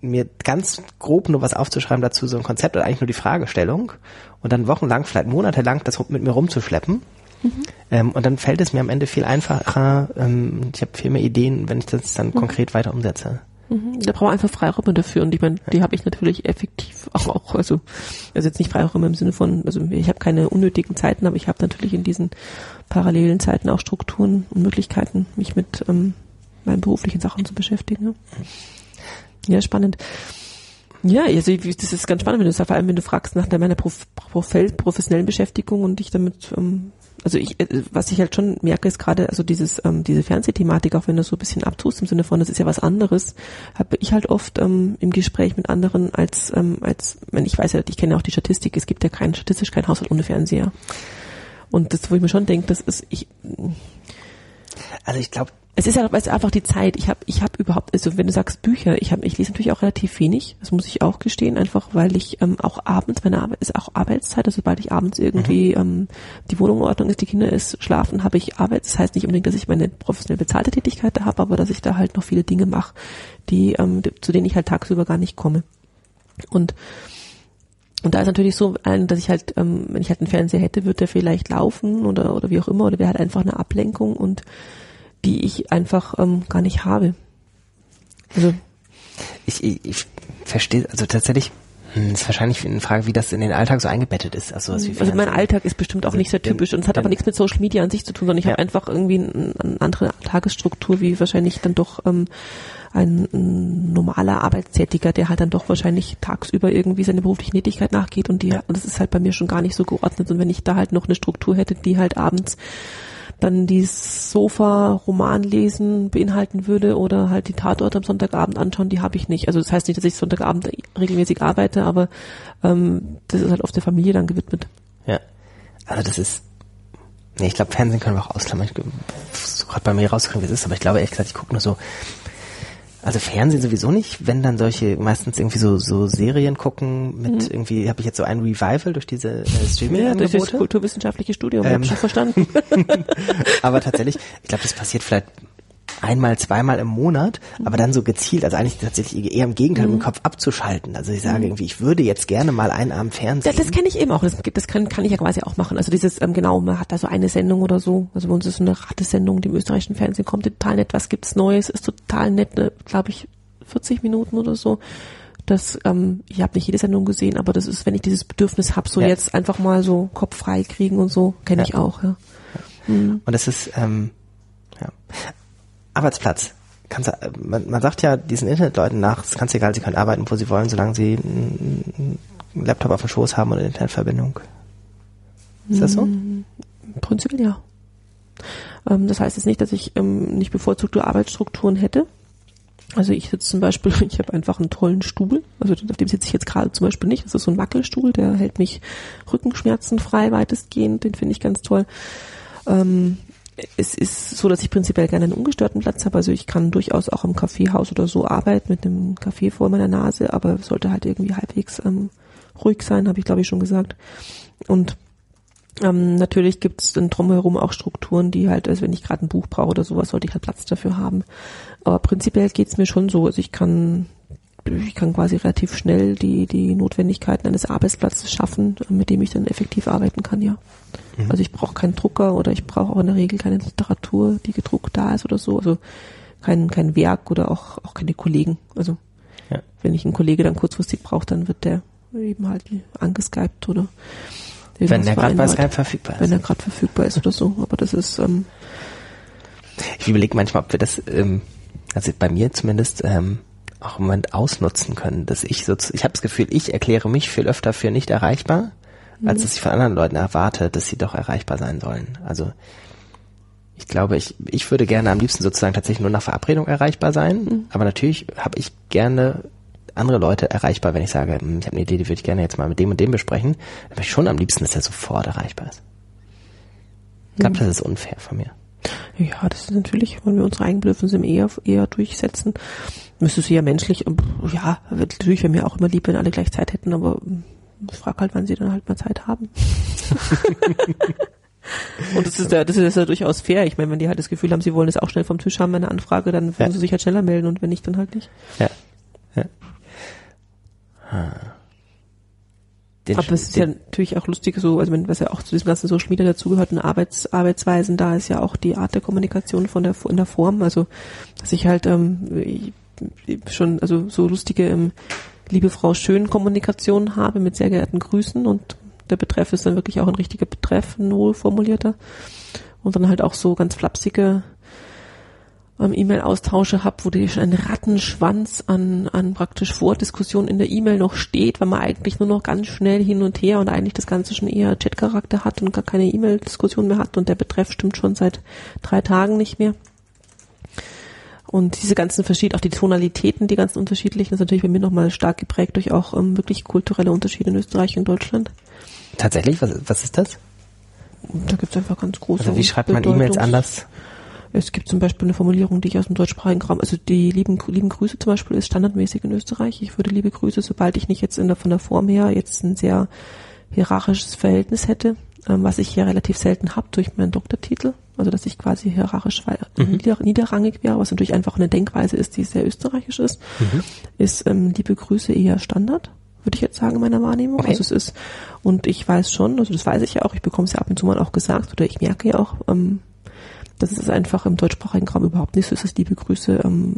Speaker 1: mir ganz grob nur was aufzuschreiben dazu, so ein Konzept oder eigentlich nur die Fragestellung und dann wochenlang, vielleicht monatelang das mit mir rumzuschleppen. Ähm, und dann fällt es mir am Ende viel einfacher, ähm, ich habe viel mehr Ideen, wenn ich das dann konkret weiter umsetze.
Speaker 2: Mhm. Da braucht man einfach Freiräume dafür und ich meine, die habe ich natürlich effektiv auch, also also jetzt nicht Freiräume im Sinne von, also ich habe keine unnötigen Zeiten, aber ich habe natürlich in diesen parallelen Zeiten auch Strukturen und Möglichkeiten, mich mit ähm, meinen beruflichen Sachen zu beschäftigen. Ja, ja spannend. Ja, also das ist ganz spannend, wenn du vor allem wenn du fragst nach meiner Prof, Prof, professionellen Beschäftigung und dich damit ähm, also ich, äh, was ich halt schon merke, ist gerade, also dieses, ähm, diese Fernsehthematik, auch wenn du so ein bisschen abtust im Sinne von, das ist ja was anderes, habe ich halt oft ähm, im Gespräch mit anderen als, ähm, als, wenn ich weiß ja, ich kenne ja auch die Statistik, es gibt ja kein, statistisch kein Haushalt ohne Fernseher. Und das, wo ich mir schon denke, das ist, ich,
Speaker 1: also ich glaube,
Speaker 2: es ist ja halt einfach die Zeit. Ich habe ich hab überhaupt, also wenn du sagst Bücher, ich habe, ich lese natürlich auch relativ wenig. Das muss ich auch gestehen, einfach weil ich ähm, auch abends, meine Arbeit ist auch Arbeitszeit, also sobald ich abends irgendwie mhm. ähm, die Wohnung in Ordnung ist, die Kinder ist schlafen, habe ich Arbeit. Das heißt nicht unbedingt, dass ich meine professionell bezahlte Tätigkeit da habe, aber dass ich da halt noch viele Dinge mache, die ähm, zu denen ich halt tagsüber gar nicht komme. Und und da ist natürlich so, dass ich halt, ähm, wenn ich halt einen Fernseher hätte, würde der vielleicht laufen oder oder wie auch immer, oder wäre halt einfach eine Ablenkung und die ich einfach ähm, gar nicht habe.
Speaker 1: Also ich, ich, ich verstehe, also tatsächlich hm, ist wahrscheinlich eine Frage, wie das in den Alltag so eingebettet ist. Also,
Speaker 2: also mein Alltag ist bestimmt auch also nicht sehr typisch und es hat aber nichts mit Social Media an sich zu tun, sondern ich ja. habe einfach irgendwie eine, eine andere Tagesstruktur, wie wahrscheinlich dann doch ähm, ein, ein normaler Arbeitstätiger, der halt dann doch wahrscheinlich tagsüber irgendwie seine berufliche Tätigkeit nachgeht und die, ja. und das ist halt bei mir schon gar nicht so geordnet und wenn ich da halt noch eine Struktur hätte, die halt abends dann die Sofa-Roman lesen beinhalten würde oder halt die Tatorte am Sonntagabend anschauen, die habe ich nicht. Also das heißt nicht, dass ich Sonntagabend regelmäßig arbeite, aber ähm, das ist halt auf der Familie dann gewidmet.
Speaker 1: Ja, also das ist Nee, ich glaube, Fernsehen können wir auch ausklammern. Ich gerade bei mir rauskriegen, wie es ist, aber ich glaube ehrlich gesagt, ich gucke nur so also Fernsehen sowieso nicht, wenn dann solche meistens irgendwie so so Serien gucken mit mhm. irgendwie habe ich jetzt so ein Revival durch diese äh, Streaming Ja, durch das
Speaker 2: kulturwissenschaftliche Studium, ähm, habe ich schon verstanden.
Speaker 1: aber tatsächlich, ich glaube, das passiert vielleicht einmal, zweimal im Monat, aber dann so gezielt, also eigentlich tatsächlich eher im Gegenteil, mhm. im Kopf abzuschalten. Also ich sage mhm. irgendwie, ich würde jetzt gerne mal einen Abend Fernsehen.
Speaker 2: Ja, das kenne ich eben auch. Das, das kann, kann ich ja quasi auch machen. Also dieses, ähm, genau, man hat da so eine Sendung oder so. Also bei uns ist so eine Ratesendung, die im österreichischen Fernsehen kommt, total nett. Was gibt's Neues? Ist total nett, ne, glaube ich, 40 Minuten oder so. Das, ähm, ich habe nicht jede Sendung gesehen, aber das ist, wenn ich dieses Bedürfnis habe, so ja. jetzt einfach mal so Kopf frei kriegen und so, kenne ja. ich auch, ja.
Speaker 1: Mhm. Und das ist, ähm, ja. Arbeitsplatz. Kannst, man, man sagt ja diesen Internetleuten nach, es ist ganz egal, sie können arbeiten, wo sie wollen, solange sie einen Laptop auf dem Schoß haben und eine Internetverbindung. Ist das so? Mm,
Speaker 2: prinzipiell ja. Ähm, das heißt jetzt nicht, dass ich ähm, nicht bevorzugte Arbeitsstrukturen hätte. Also ich sitze zum Beispiel, ich habe einfach einen tollen Stuhl, also auf dem sitze ich jetzt gerade zum Beispiel nicht. Das ist so ein Wackelstuhl, der hält mich rückenschmerzenfrei weitestgehend, den finde ich ganz toll. Ähm, es ist so, dass ich prinzipiell gerne einen ungestörten Platz habe. Also ich kann durchaus auch im Kaffeehaus oder so arbeiten mit einem Kaffee vor meiner Nase, aber sollte halt irgendwie halbwegs ähm, ruhig sein, habe ich glaube ich schon gesagt. Und ähm, natürlich gibt es dann drumherum auch Strukturen, die halt, also wenn ich gerade ein Buch brauche oder sowas, sollte ich halt Platz dafür haben. Aber prinzipiell geht's mir schon so. Also ich kann ich kann quasi relativ schnell die, die Notwendigkeiten eines Arbeitsplatzes schaffen, mit dem ich dann effektiv arbeiten kann, ja. Mhm. Also ich brauche keinen Drucker oder ich brauche auch in der Regel keine Literatur, die gedruckt da ist oder so. Also kein, kein Werk oder auch, auch keine Kollegen. Also ja. wenn ich einen Kollege dann kurzfristig brauche, dann wird der eben halt angeskypt oder
Speaker 1: wenn der gerade bei Skype verfügbar ist.
Speaker 2: Wenn er gerade verfügbar ist oder so. Aber das ist ähm,
Speaker 1: ich überlege manchmal, ob wir das, ähm, also bei mir zumindest, ähm, auch im Moment ausnutzen können, dass ich so, ich habe das Gefühl, ich erkläre mich viel öfter für nicht erreichbar als dass ich von anderen Leuten erwarte, dass sie doch erreichbar sein sollen. Also ich glaube, ich, ich würde gerne am liebsten sozusagen tatsächlich nur nach Verabredung erreichbar sein, mhm. aber natürlich habe ich gerne andere Leute erreichbar, wenn ich sage, hm, ich habe eine Idee, die würde ich gerne jetzt mal mit dem und dem besprechen, dann bin ich schon am liebsten, dass er sofort erreichbar ist. Ich glaube, mhm. das ist unfair von mir.
Speaker 2: Ja, das ist natürlich, wenn wir unsere Eigenbedürfnisse eher, eher durchsetzen, müsste sie ja menschlich, ja, natürlich wäre mir auch immer lieb, wenn alle gleich Zeit hätten, aber ich frage halt, wann sie dann halt mal Zeit haben. Und das ist ja, das ist ja durchaus fair. Ich meine, wenn die halt das Gefühl haben, sie wollen es auch schnell vom Tisch haben, meine Anfrage, dann würden ja. sie sich halt schneller melden und wenn nicht, dann halt nicht. Ja. ja. Den Aber es ist ja natürlich auch lustig so, also wenn, was ja auch zu diesem ganzen Social Media dazugehört, und Arbeits, Arbeitsweisen, da ist ja auch die Art der Kommunikation von der, in der Form, also, dass ich halt, ähm, schon also so lustige ähm, liebe Frau Schön Kommunikation habe mit sehr geehrten Grüßen und der Betreff ist dann wirklich auch ein richtiger Betreff, ein wohlformulierter. Und dann halt auch so ganz flapsige ähm, E-Mail-Austausche habe, wo die ein Rattenschwanz an, an praktisch Vordiskussionen in der E-Mail noch steht, weil man eigentlich nur noch ganz schnell hin und her und eigentlich das Ganze schon eher Chat-Charakter hat und gar keine E-Mail-Diskussion mehr hat und der Betreff stimmt schon seit drei Tagen nicht mehr. Und diese ganzen verschiedenen, auch die Tonalitäten, die ganzen unterschiedlichen, ist natürlich bei mir nochmal stark geprägt durch auch ähm, wirklich kulturelle Unterschiede in Österreich und Deutschland.
Speaker 1: Tatsächlich? Was, was ist das?
Speaker 2: Da gibt es einfach ganz große.
Speaker 1: Also wie schreibt man E-Mails anders?
Speaker 2: Es gibt zum Beispiel eine Formulierung, die ich aus dem deutschsprachigen Raum, also die lieben, lieben Grüße zum Beispiel ist standardmäßig in Österreich. Ich würde liebe Grüße, sobald ich nicht jetzt in der, von der Form her jetzt ein sehr hierarchisches Verhältnis hätte, ähm, was ich ja relativ selten habe durch meinen Doktortitel, also dass ich quasi hierarchisch mhm. nieder, niederrangig wäre, was natürlich einfach eine Denkweise ist, die sehr österreichisch ist, mhm. ist ähm, liebe Grüße eher Standard würde ich jetzt sagen, in meiner Wahrnehmung. Okay. Also es ist, und ich weiß schon, also das weiß ich ja auch, ich bekomme es ja ab und zu mal auch gesagt, oder ich merke ja auch, ähm, dass es einfach im deutschsprachigen Raum überhaupt nicht so ist, dass liebe Grüße ähm,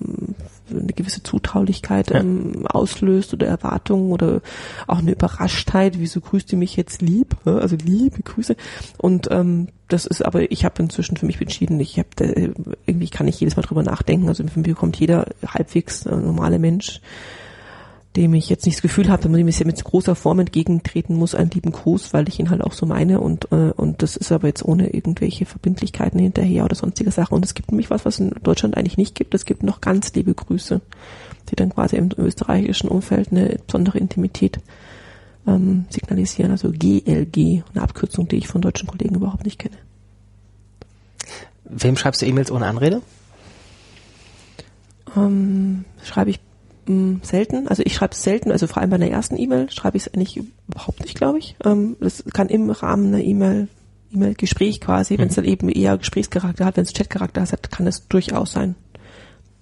Speaker 2: eine gewisse Zutraulichkeit ähm, auslöst oder Erwartungen oder auch eine Überraschtheit, wieso grüßt ihr mich jetzt lieb? Also liebe Grüße. Und ähm, das ist aber, ich habe inzwischen für mich entschieden, ich habe irgendwie kann ich jedes Mal drüber nachdenken. Also für mich bekommt jeder halbwegs äh, normale Mensch dem ich jetzt nicht das Gefühl habe, man ihm jetzt mit großer Form entgegentreten muss, einen lieben Gruß, weil ich ihn halt auch so meine und äh, und das ist aber jetzt ohne irgendwelche Verbindlichkeiten hinterher oder sonstige Sachen. Und es gibt nämlich was, was in Deutschland eigentlich nicht gibt. Es gibt noch ganz liebe Grüße, die dann quasi im österreichischen Umfeld eine besondere Intimität ähm, signalisieren. Also GLG, eine Abkürzung, die ich von deutschen Kollegen überhaupt nicht kenne.
Speaker 1: Wem schreibst du E-Mails ohne Anrede?
Speaker 2: Ähm, schreibe ich mh, selten. Also ich schreibe es selten, also vor allem bei einer ersten E-Mail schreibe ich es eigentlich überhaupt nicht, glaube ich. Ähm, das kann im Rahmen einer E-Mail, E-Mail-Gespräch quasi, mhm. wenn es dann eben eher Gesprächscharakter hat, wenn es Chatcharakter hat, kann es durchaus sein.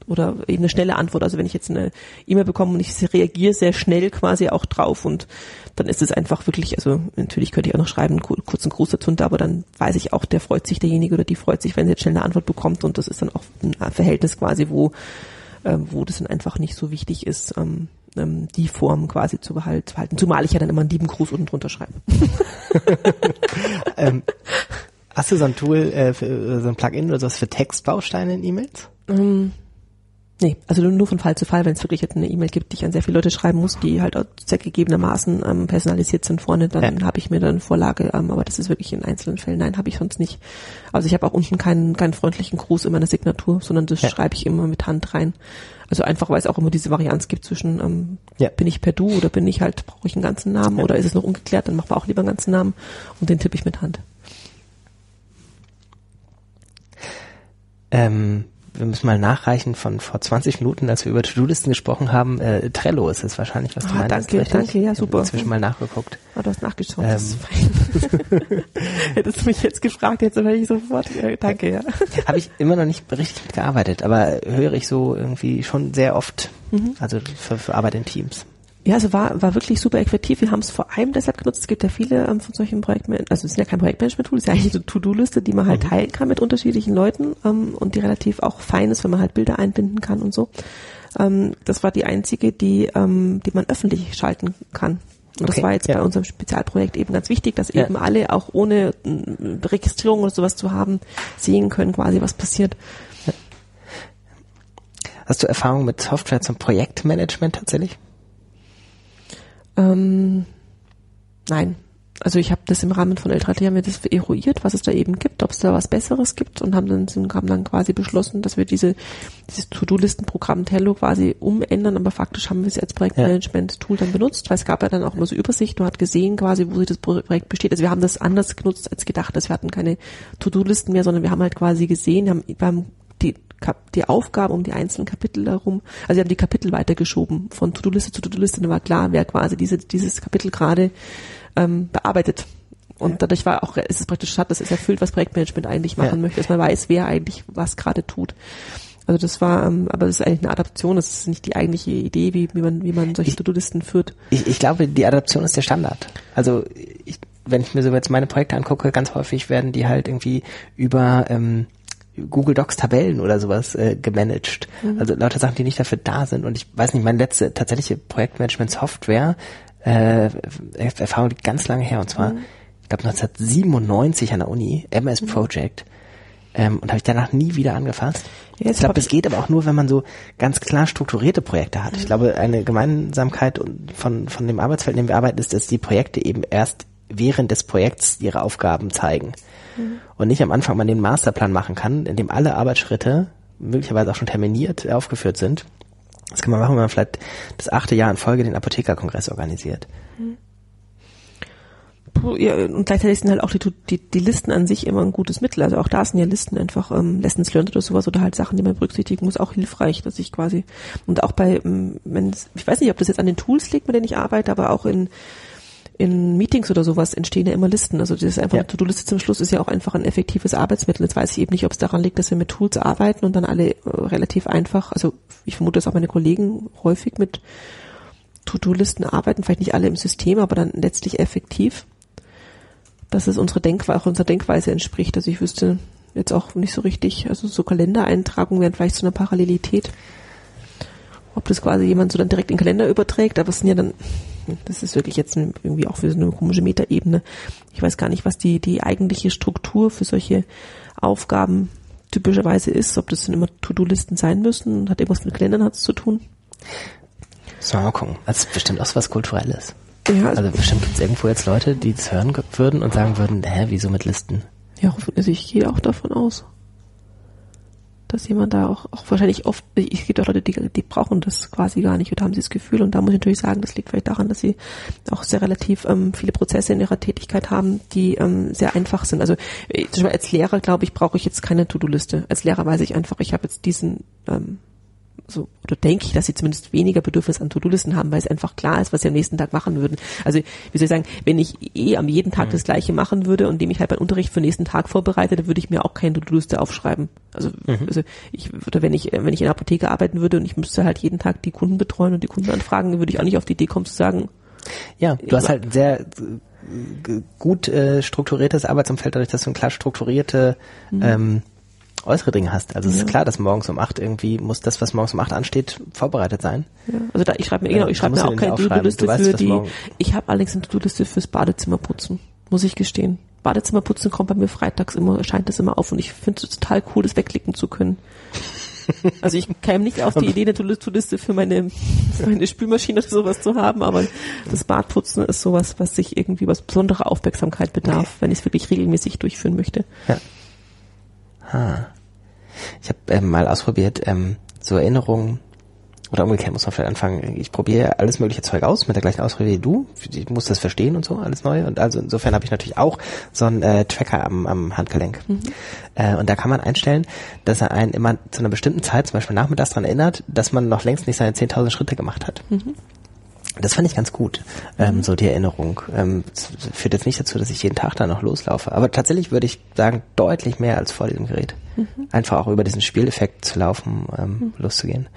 Speaker 2: Oder eben eine schnelle Antwort. Also wenn ich jetzt eine E-Mail bekomme und ich reagiere sehr schnell quasi auch drauf und dann ist es einfach wirklich, also natürlich könnte ich auch noch schreiben, einen kurzen Gruß dazu, aber dann weiß ich auch, der freut sich derjenige oder die freut sich, wenn sie jetzt schnell eine Antwort bekommt und das ist dann auch ein Verhältnis quasi, wo ähm, wo das dann einfach nicht so wichtig ist, ähm, ähm, die Form quasi zu behalten. Zumal ich ja dann immer einen lieben Gruß unten drunter schreibe.
Speaker 1: ähm, hast du so ein Tool, äh, für, so ein Plugin oder sowas für Textbausteine in E-Mails?
Speaker 2: Ähm, Nee, also nur von Fall zu Fall, wenn es wirklich jetzt eine E-Mail gibt, die ich an sehr viele Leute schreiben muss, die halt gegebenermaßen ähm, personalisiert sind vorne, dann ja. habe ich mir dann eine Vorlage, ähm, aber das ist wirklich in einzelnen Fällen. Nein, habe ich sonst nicht. Also ich habe auch unten keinen, keinen freundlichen Gruß in meiner Signatur, sondern das ja. schreibe ich immer mit Hand rein. Also einfach, weil es auch immer diese Varianz gibt zwischen ähm, ja. bin ich per Du oder bin ich halt, brauche ich einen ganzen Namen oder ist es noch ungeklärt, dann machen wir auch lieber einen ganzen Namen und den tippe ich mit Hand.
Speaker 1: Ähm, wir müssen mal nachreichen von vor 20 Minuten, als wir über To-Do-Listen gesprochen haben. Äh, Trello ist es wahrscheinlich, was du ah,
Speaker 2: meinst. Danke, richtig? danke, ja, super. Ich
Speaker 1: inzwischen mal nachgeguckt.
Speaker 2: Ah, du hast nachgeschaut, ähm. das ist fein. Hättest du mich jetzt gefragt, jetzt wäre ich sofort, ja, danke, ja.
Speaker 1: Habe ich immer noch nicht richtig mitgearbeitet, aber höre ich so irgendwie schon sehr oft, mhm. also für, für Arbeit in Teams.
Speaker 2: Ja, also war, war wirklich super effektiv. Wir haben es vor allem deshalb genutzt. Es gibt ja viele ähm, von solchen Projekten, also es ist ja kein Projektmanagement-Tool, es ist ja eigentlich eine To-Do-Liste, die man halt mhm. teilen kann mit unterschiedlichen Leuten ähm, und die relativ auch fein ist, wenn man halt Bilder einbinden kann und so. Ähm, das war die einzige, die, ähm, die man öffentlich schalten kann. Und okay, das war jetzt ja. bei unserem Spezialprojekt eben ganz wichtig, dass ja. eben alle auch ohne Registrierung oder sowas zu haben, sehen können quasi, was passiert.
Speaker 1: Hast du Erfahrung mit Software zum Projektmanagement tatsächlich?
Speaker 2: Ähm, nein. Also ich habe das im Rahmen von L3T haben wir das eruiert, was es da eben gibt, ob es da was Besseres gibt und haben dann, haben dann quasi beschlossen, dass wir diese dieses To-Do-Listen-Programm Tello quasi umändern, aber faktisch haben wir es als Projektmanagement-Tool dann benutzt, weil es gab ja dann auch immer so Übersicht, du hat gesehen quasi, wo sich das Projekt besteht. Also wir haben das anders genutzt als gedacht, dass also wir hatten keine To-Do-Listen mehr, sondern wir haben halt quasi gesehen, haben, wir haben die die Aufgaben um die einzelnen Kapitel herum, also sie haben die Kapitel weitergeschoben von To-Do-Liste zu To-Do-Liste, dann war klar, wer quasi diese, dieses Kapitel gerade ähm, bearbeitet. Und ja. dadurch war auch, ist es praktisch hat, das ist erfüllt, was Projektmanagement eigentlich machen ja. möchte, dass man weiß, wer eigentlich was gerade tut. Also das war, ähm, aber das ist eigentlich eine Adaption, das ist nicht die eigentliche Idee, wie, wie man, wie man solche To-Do-Listen führt.
Speaker 1: Ich, ich glaube, die Adaption ist der Standard. Also ich, wenn ich mir so jetzt meine Projekte angucke, ganz häufig werden die halt irgendwie über ähm, Google Docs Tabellen oder sowas äh, gemanagt. Mhm. Also lauter Sachen, die nicht dafür da sind. Und ich weiß nicht, meine letzte tatsächliche Projektmanagement-Software äh, Erfahrung liegt ganz lange her. Und zwar, mhm. ich glaube 1997 an der Uni, MS mhm. Project. Ähm, und habe ich danach nie wieder angefasst. Ja, ich glaube, es geht aber auch nur, wenn man so ganz klar strukturierte Projekte hat. Mhm. Ich glaube, eine Gemeinsamkeit von, von dem Arbeitsfeld, in dem wir arbeiten, ist, dass die Projekte eben erst während des Projekts ihre Aufgaben zeigen. Und nicht am Anfang man den Masterplan machen kann, in dem alle Arbeitsschritte möglicherweise auch schon terminiert aufgeführt sind. Das kann man machen, wenn man vielleicht das achte Jahr in Folge den Apothekerkongress organisiert.
Speaker 2: Ja, und gleichzeitig sind halt auch die, die, die Listen an sich immer ein gutes Mittel. Also auch da sind ja Listen einfach ähm, Lessons learned oder sowas oder halt Sachen, die man berücksichtigen muss, auch hilfreich, dass ich quasi und auch bei, ähm, wenn ich weiß nicht, ob das jetzt an den Tools liegt, mit denen ich arbeite, aber auch in in Meetings oder sowas entstehen ja immer Listen. Also das ist einfach ja. To-Do-Liste zum Schluss ist ja auch einfach ein effektives Arbeitsmittel. Jetzt weiß ich eben nicht, ob es daran liegt, dass wir mit Tools arbeiten und dann alle äh, relativ einfach, also ich vermute, dass auch meine Kollegen häufig mit To-Do-Listen arbeiten, vielleicht nicht alle im System, aber dann letztlich effektiv, dass es unsere Denkweise, auch unserer Denkweise entspricht. Also ich wüsste jetzt auch nicht so richtig, also so Kalendereintragungen wären vielleicht so eine Parallelität. Ob das quasi jemand so dann direkt in den Kalender überträgt, aber es sind ja dann das ist wirklich jetzt irgendwie auch für so eine komische Metaebene. Ich weiß gar nicht, was die, die eigentliche Struktur für solche Aufgaben typischerweise ist, ob das dann immer To-Do-Listen sein müssen und hat irgendwas mit Kalendern hat's zu tun.
Speaker 1: So, mal gucken. Das ist bestimmt auch so was Kulturelles. Ja, also, also bestimmt gibt es irgendwo jetzt Leute, die das hören würden und sagen würden, hä, wieso mit Listen?
Speaker 2: Ja, also ich gehe auch davon aus dass jemand da auch, auch wahrscheinlich oft, es gibt auch Leute, die, die brauchen das quasi gar nicht oder haben sie das Gefühl und da muss ich natürlich sagen, das liegt vielleicht daran, dass sie auch sehr relativ ähm, viele Prozesse in ihrer Tätigkeit haben, die ähm, sehr einfach sind. Also äh, zum Beispiel als Lehrer, glaube ich, brauche ich jetzt keine To-Do-Liste. Als Lehrer weiß ich einfach, ich habe jetzt diesen ähm, so, oder denke ich, dass sie zumindest weniger Bedürfnis an To-Do-Listen haben, weil es einfach klar ist, was sie am nächsten Tag machen würden. Also, wie soll ich sagen, wenn ich eh am jeden Tag mhm. das Gleiche machen würde und dem ich halt meinen Unterricht für den nächsten Tag vorbereite, dann würde ich mir auch keine To-Do-Liste aufschreiben. Also, mhm. also ich würde, wenn ich, wenn ich in der Apotheke arbeiten würde und ich müsste halt jeden Tag die Kunden betreuen und die Kunden anfragen, dann würde ich auch nicht auf die Idee kommen zu sagen,
Speaker 1: ja, du hast halt ein sehr äh, gut äh, strukturiertes Arbeitsumfeld, dadurch, dass du ein klar strukturierte mhm. ähm, äußere Dinge hast. Also ja. es ist klar, dass morgens um acht irgendwie muss das, was morgens um acht ansteht, vorbereitet sein.
Speaker 2: Ja. Also da ich schreibe mir, genau, ich schreibe mir auch keine To-Do-Liste für die. Ich habe allerdings eine To-Do-Liste fürs Badezimmerputzen, muss ich gestehen. Badezimmerputzen kommt bei mir freitags immer, erscheint das immer auf und ich finde es total cool, das wegklicken zu können. Also ich käme nicht auf die Idee, eine To-Do-Liste für meine, für meine Spülmaschine oder sowas zu haben, aber das Badputzen ist sowas, was sich irgendwie was besondere Aufmerksamkeit bedarf, okay. wenn ich es wirklich regelmäßig durchführen möchte.
Speaker 1: Ja. Ha. Ich habe ähm, mal ausprobiert, ähm, so Erinnerungen, oder umgekehrt muss man vielleicht anfangen, ich probiere alles mögliche Zeug aus mit der gleichen Ausrede wie du. Ich muss das verstehen und so, alles neu. Und also insofern habe ich natürlich auch so einen äh, Tracker am, am Handgelenk. Mhm. Äh, und da kann man einstellen, dass er einen immer zu einer bestimmten Zeit, zum Beispiel nachmittags daran erinnert, dass man noch längst nicht seine 10.000 Schritte gemacht hat. Mhm. Das fand ich ganz gut, ähm, so die Erinnerung. Ähm, führt jetzt nicht dazu, dass ich jeden Tag da noch loslaufe. Aber tatsächlich würde ich sagen, deutlich mehr als vor diesem Gerät. Mhm. Einfach auch über diesen Spieleffekt zu laufen, ähm, mhm. loszugehen.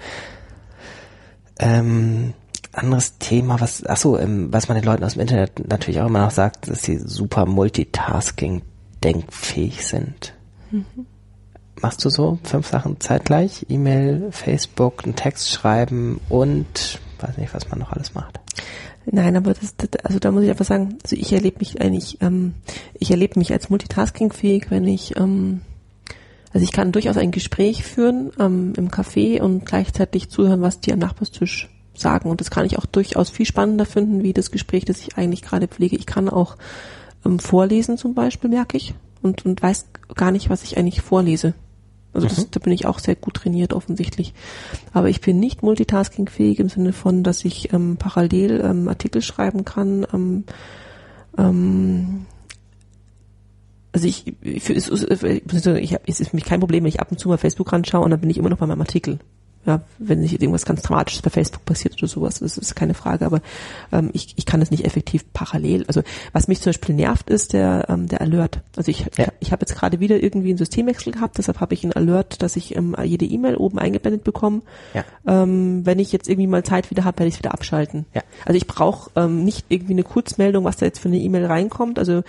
Speaker 1: Ähm, anderes Thema, was, ach so, ähm, was man den Leuten aus dem Internet natürlich auch immer noch sagt, dass sie super Multitasking denkfähig sind. Mhm. Machst du so fünf Sachen zeitgleich? E-Mail, Facebook, einen Text schreiben und weiß nicht, was man noch alles macht.
Speaker 2: Nein, aber das, das also da muss ich einfach sagen, also ich erlebe mich eigentlich, ähm, ich erlebe mich als multitaskingfähig, wenn ich, ähm, also ich kann durchaus ein Gespräch führen ähm, im Café und gleichzeitig zuhören, was die am Nachbarstisch sagen. Und das kann ich auch durchaus viel spannender finden, wie das Gespräch, das ich eigentlich gerade pflege. Ich kann auch ähm, vorlesen zum Beispiel, merke ich, und, und weiß gar nicht, was ich eigentlich vorlese. Also das, mhm. da bin ich auch sehr gut trainiert offensichtlich. Aber ich bin nicht multitaskingfähig im Sinne von, dass ich ähm, parallel ähm, Artikel schreiben kann. Ähm, ähm, also ich, ich, ich, ich, es ist für mich kein Problem, wenn ich ab und zu mal Facebook anschaue und dann bin ich immer noch bei meinem Artikel ja, wenn nicht irgendwas ganz Dramatisches bei Facebook passiert oder sowas, das ist keine Frage, aber ähm, ich, ich kann es nicht effektiv parallel. Also was mich zum Beispiel nervt, ist der, ähm, der Alert. Also ich, ja. ich habe jetzt gerade wieder irgendwie einen Systemwechsel gehabt, deshalb habe ich einen Alert, dass ich ähm, jede E-Mail oben eingeblendet bekomme. Ja. Ähm, wenn ich jetzt irgendwie mal Zeit wieder habe, werde ich es wieder abschalten. Ja. Also ich brauche ähm, nicht irgendwie eine Kurzmeldung, was da jetzt für eine E-Mail reinkommt. Also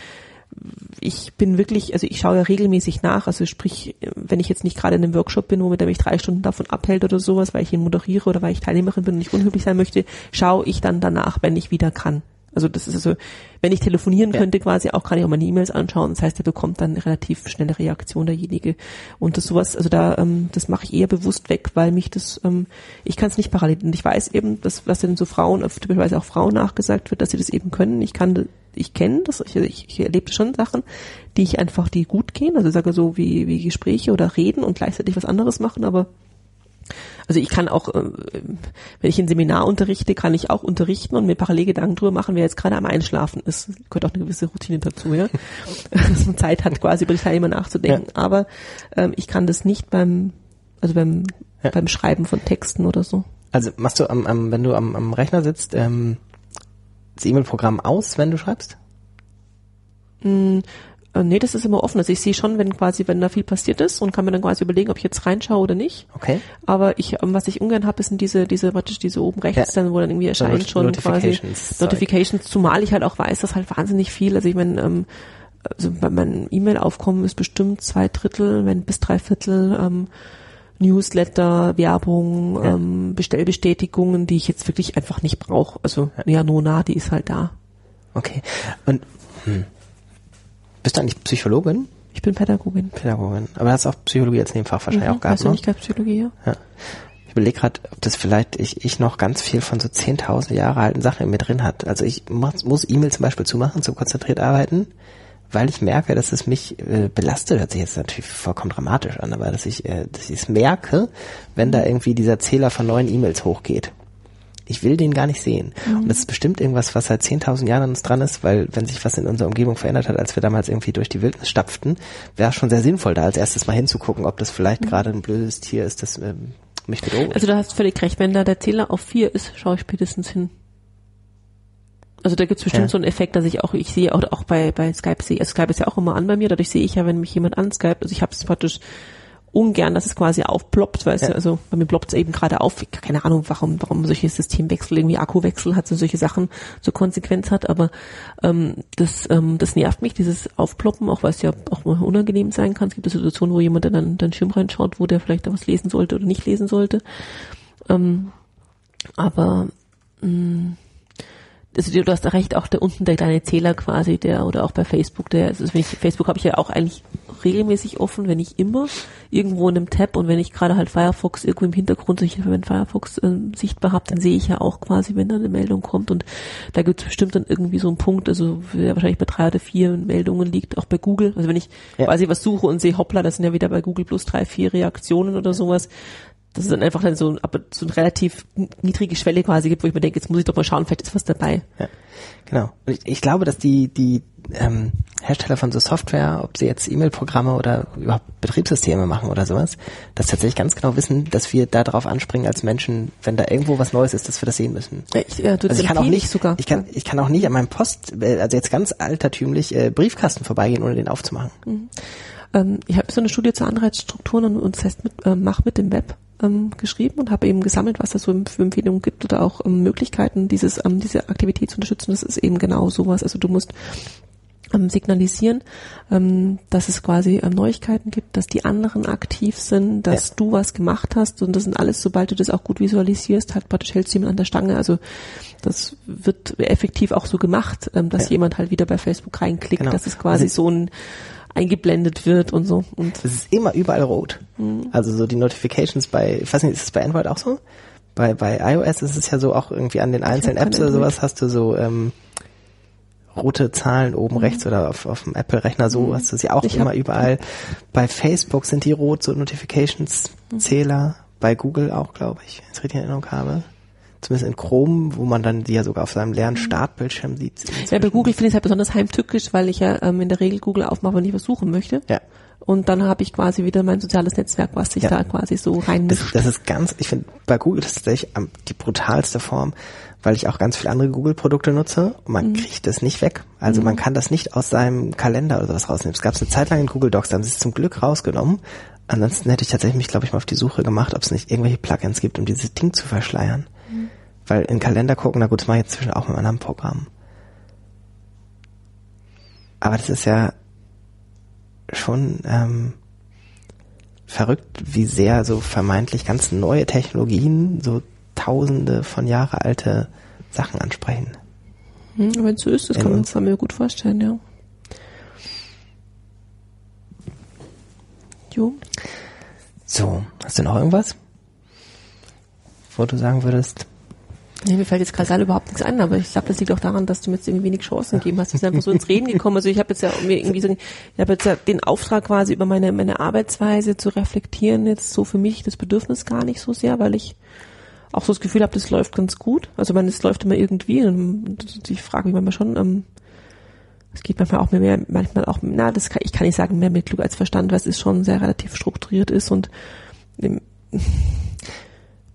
Speaker 2: ich bin wirklich, also ich schaue ja regelmäßig nach, also sprich, wenn ich jetzt nicht gerade in einem Workshop bin, womit er mich drei Stunden davon abhält oder sowas, weil ich ihn moderiere oder weil ich Teilnehmerin bin und nicht unhöflich sein möchte, schaue ich dann danach, wenn ich wieder kann. Also das ist also, wenn ich telefonieren ja. könnte, quasi auch kann ich auch meine E-Mails anschauen. Das heißt, er bekommt dann relativ schnelle Reaktion derjenige. Und das sowas, also da, ähm, das mache ich eher bewusst weg, weil mich das, ähm, ich kann es nicht parallel. Und ich weiß eben, dass was denn so Frauen, typischerweise auch Frauen nachgesagt wird, dass sie das eben können. Ich kann, ich kenne das, ich, ich, erlebe schon Sachen, die ich einfach, die gut gehen. Also ich sage so wie, wie Gespräche oder reden und gleichzeitig was anderes machen, aber also ich kann auch, äh, wenn ich ein Seminar unterrichte, kann ich auch unterrichten und mir parallel Gedanken drüber machen, wer jetzt gerade am Einschlafen ist. Gehört auch eine gewisse Routine dazu, ja. Dass man Zeit hat, quasi über die Teilnehmer nachzudenken. Ja. Aber ähm, ich kann das nicht beim, also beim, ja. beim Schreiben von Texten oder so.
Speaker 1: Also machst du am, am wenn du am, am Rechner sitzt, ähm, das E-Mail-Programm aus, wenn du schreibst?
Speaker 2: Mm, äh, nee, das ist immer offen. Also ich sehe schon, wenn quasi, wenn da viel passiert ist und kann mir dann quasi überlegen, ob ich jetzt reinschaue oder nicht.
Speaker 1: Okay.
Speaker 2: Aber ich, ähm, was ich ungern habe, sind diese, diese, praktisch diese oben rechts, ja. dann, wo dann irgendwie erscheint Not schon Notifications quasi Notifications, zumal ich halt auch weiß, dass halt wahnsinnig viel, also ich meine, ähm, also bei meinem E-Mail-Aufkommen ist bestimmt zwei Drittel, wenn bis drei Viertel ähm, Newsletter, Werbung, ja. ähm, Bestellbestätigungen, die ich jetzt wirklich einfach nicht brauche. Also ja, ja Nona, die ist halt da.
Speaker 1: Okay. Und hm. Bist du eigentlich Psychologin?
Speaker 2: Ich bin Pädagogin.
Speaker 1: Pädagogin. Aber du hast auch Psychologie als Nebenfach wahrscheinlich mhm, auch gehabt,
Speaker 2: ne? Persönlichkeitspsychologie, ja. ja.
Speaker 1: Ich überlege gerade, ob das vielleicht ich, ich noch ganz viel von so 10.000 Jahre alten Sachen in mir drin hat. Also ich muss, muss E-Mail zum Beispiel zumachen, zum konzentriert arbeiten, weil ich merke, dass es mich äh, belastet. Hört sich jetzt natürlich vollkommen dramatisch an, aber dass ich, äh, dass ich es merke, wenn da irgendwie dieser Zähler von neuen E-Mails hochgeht ich will den gar nicht sehen. Mhm. Und das ist bestimmt irgendwas, was seit 10.000 Jahren an uns dran ist, weil wenn sich was in unserer Umgebung verändert hat, als wir damals irgendwie durch die Wildnis stapften, wäre es schon sehr sinnvoll, da als erstes mal hinzugucken, ob das vielleicht mhm. gerade ein blödes Tier ist, das ähm, mich bedroht.
Speaker 2: Also du hast völlig recht, wenn da der Zähler auf vier ist, schaue ich spätestens hin. Also da gibt's bestimmt ja. so einen Effekt, dass ich auch, ich sehe auch, auch bei, bei Skype sehe, also Skype ist ja auch immer an bei mir, dadurch sehe ich ja, wenn mich jemand anskypt, also ich habe es praktisch ungern, dass es quasi aufploppt, weißt ja. du, also bei mir ploppt es eben gerade auf, keine Ahnung, warum, warum solche Systemwechsel, irgendwie Akkuwechsel hat, so solche Sachen zur Konsequenz hat, aber ähm, das, ähm, das nervt mich, dieses Aufploppen, auch weil es ja auch mal unangenehm sein kann. Es gibt Situationen, wo jemand dann dann den Schirm reinschaut, wo der vielleicht da was lesen sollte oder nicht lesen sollte. Ähm, aber mh, mm, also du hast recht, auch da unten der kleine Zähler quasi, der oder auch bei Facebook, der, also wenn ich Facebook habe ich ja auch eigentlich regelmäßig offen, wenn ich immer irgendwo in einem Tab und wenn ich gerade halt Firefox irgendwo im Hintergrund, ich wenn Firefox äh, sichtbar habe, dann sehe ich ja auch quasi, wenn da eine Meldung kommt und da gibt es bestimmt dann irgendwie so einen Punkt, also der wahrscheinlich bei drei oder vier Meldungen liegt, auch bei Google. Also wenn ich ja. quasi was suche und sehe, hoppla, das sind ja wieder bei Google plus drei, vier Reaktionen oder sowas, dass es dann einfach dann so, aber so eine relativ niedrige Schwelle quasi gibt, wo ich mir denke, jetzt muss ich doch mal schauen, vielleicht ist was dabei.
Speaker 1: Ja, genau. Und ich, ich glaube, dass die, die ähm, Hersteller von so Software, ob sie jetzt E-Mail-Programme oder überhaupt Betriebssysteme machen oder sowas, dass tatsächlich ganz genau wissen, dass wir da drauf anspringen als Menschen, wenn da irgendwo was Neues ist, dass wir das sehen müssen.
Speaker 2: Ich, ja, du
Speaker 1: also ich kann auch nicht sogar. Ich kann, ich kann auch nicht an meinem Post, äh, also jetzt ganz altertümlich, äh, Briefkasten vorbeigehen, ohne den aufzumachen. Mhm.
Speaker 2: Ähm, ich habe so eine Studie zu Anreizstrukturen und, und das heißt mit, äh, mach mit dem Web ähm, geschrieben und habe eben gesammelt, was es so für Empfehlungen gibt oder auch ähm, Möglichkeiten, dieses, ähm, diese Aktivität zu unterstützen. Das ist eben genau sowas. Also du musst ähm, signalisieren, ähm, dass es quasi ähm, Neuigkeiten gibt, dass die anderen aktiv sind, dass ja. du was gemacht hast und das sind alles, sobald du das auch gut visualisierst, halt praktisch hältst du jemand an der Stange. Also das wird effektiv auch so gemacht, ähm, dass ja. jemand halt wieder bei Facebook reinklickt. Genau. Das ist quasi also so ein eingeblendet wird und so. Und
Speaker 1: es ist immer überall rot. Mhm. Also so die Notifications bei, ich weiß nicht, ist es bei Android auch so? Bei, bei iOS ist es ja so auch irgendwie an den einzelnen Apps oder sowas hast du so ähm, rote Zahlen oben mhm. rechts oder auf, auf dem Apple-Rechner so mhm. hast du sie auch ich immer überall. Bei Facebook sind die rot, so Notifications-Zähler. Mhm. Bei Google auch, glaube ich, wenn ich es richtig in Erinnerung habe zumindest in Chrome, wo man dann die ja sogar auf seinem leeren mhm. Startbildschirm sieht.
Speaker 2: Ja, bei Google finde ich es halt besonders heimtückisch, weil ich ja ähm, in der Regel Google aufmache, wenn ich was suchen möchte.
Speaker 1: Ja.
Speaker 2: Und dann habe ich quasi wieder mein soziales Netzwerk, was sich ja. da quasi so reinmischt.
Speaker 1: Das, das ist ganz, ich finde, bei Google ist tatsächlich die brutalste Form, weil ich auch ganz viele andere Google-Produkte nutze und man mhm. kriegt das nicht weg. Also mhm. man kann das nicht aus seinem Kalender oder sowas rausnehmen. Es gab eine Zeit lang in Google Docs, da haben sie es zum Glück rausgenommen. Ansonsten hätte ich tatsächlich mich, glaube ich, mal auf die Suche gemacht, ob es nicht irgendwelche Plugins gibt, um dieses Ding zu verschleiern. Weil in Kalender gucken, na gut, das mache ich jetzt zwischen auch mit einem anderen Programm. Aber das ist ja schon ähm, verrückt, wie sehr so vermeintlich ganz neue Technologien so tausende von Jahre alte Sachen ansprechen.
Speaker 2: Hm, Wenn es so ist, das kann
Speaker 1: In-
Speaker 2: man sich mir gut vorstellen, ja. Jo.
Speaker 1: So, hast du noch irgendwas? Wo du sagen würdest,
Speaker 2: Nee, mir fällt jetzt gerade überhaupt nichts ein, aber ich glaube, das liegt auch daran, dass du mir jetzt irgendwie wenig Chancen gegeben hast. Wir sind einfach so ins Reden gekommen. Also ich habe jetzt ja irgendwie so, ich habe jetzt ja den Auftrag quasi über meine meine Arbeitsweise zu reflektieren jetzt so für mich das Bedürfnis gar nicht so sehr, weil ich auch so das Gefühl habe, das läuft ganz gut. Also man, es läuft immer irgendwie. Und ich frage mich manchmal schon, ähm, es geht manchmal auch mehr manchmal auch, na, das kann, ich kann nicht sagen mehr mit Glück als Verstand, weil es ist schon sehr relativ strukturiert ist und ähm,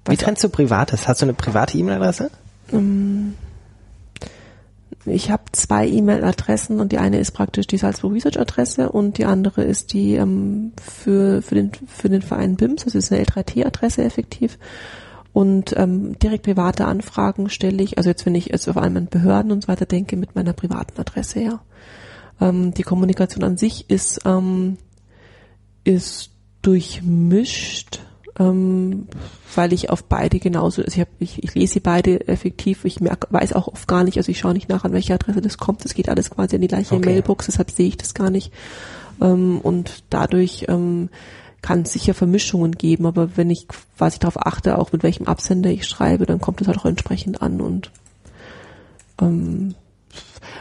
Speaker 1: wie trennst du Privates? Hast du eine private E-Mail-Adresse?
Speaker 2: Ich habe zwei E-Mail-Adressen und die eine ist praktisch die Salzburg Research Adresse und die andere ist die ähm, für für den für den Verein BIMS, das ist eine L3T Adresse effektiv. Und ähm, direkt private Anfragen stelle ich, also jetzt wenn ich jetzt auf einmal an Behörden und so weiter denke, mit meiner privaten Adresse her. Ähm, die Kommunikation an sich ist ähm, ist durchmischt, ähm, weil ich auf beide genauso, also ich, hab, ich, ich lese sie beide effektiv, ich merk, weiß auch oft gar nicht, also ich schaue nicht nach, an welche Adresse das kommt, das geht alles quasi an die gleiche
Speaker 1: Okay.
Speaker 2: Mailbox, deshalb sehe ich das gar nicht. Ähm, und dadurch ähm, kann es sicher Vermischungen geben, aber wenn ich quasi darauf achte, auch mit welchem Absender ich schreibe, dann kommt es halt auch entsprechend an und ähm,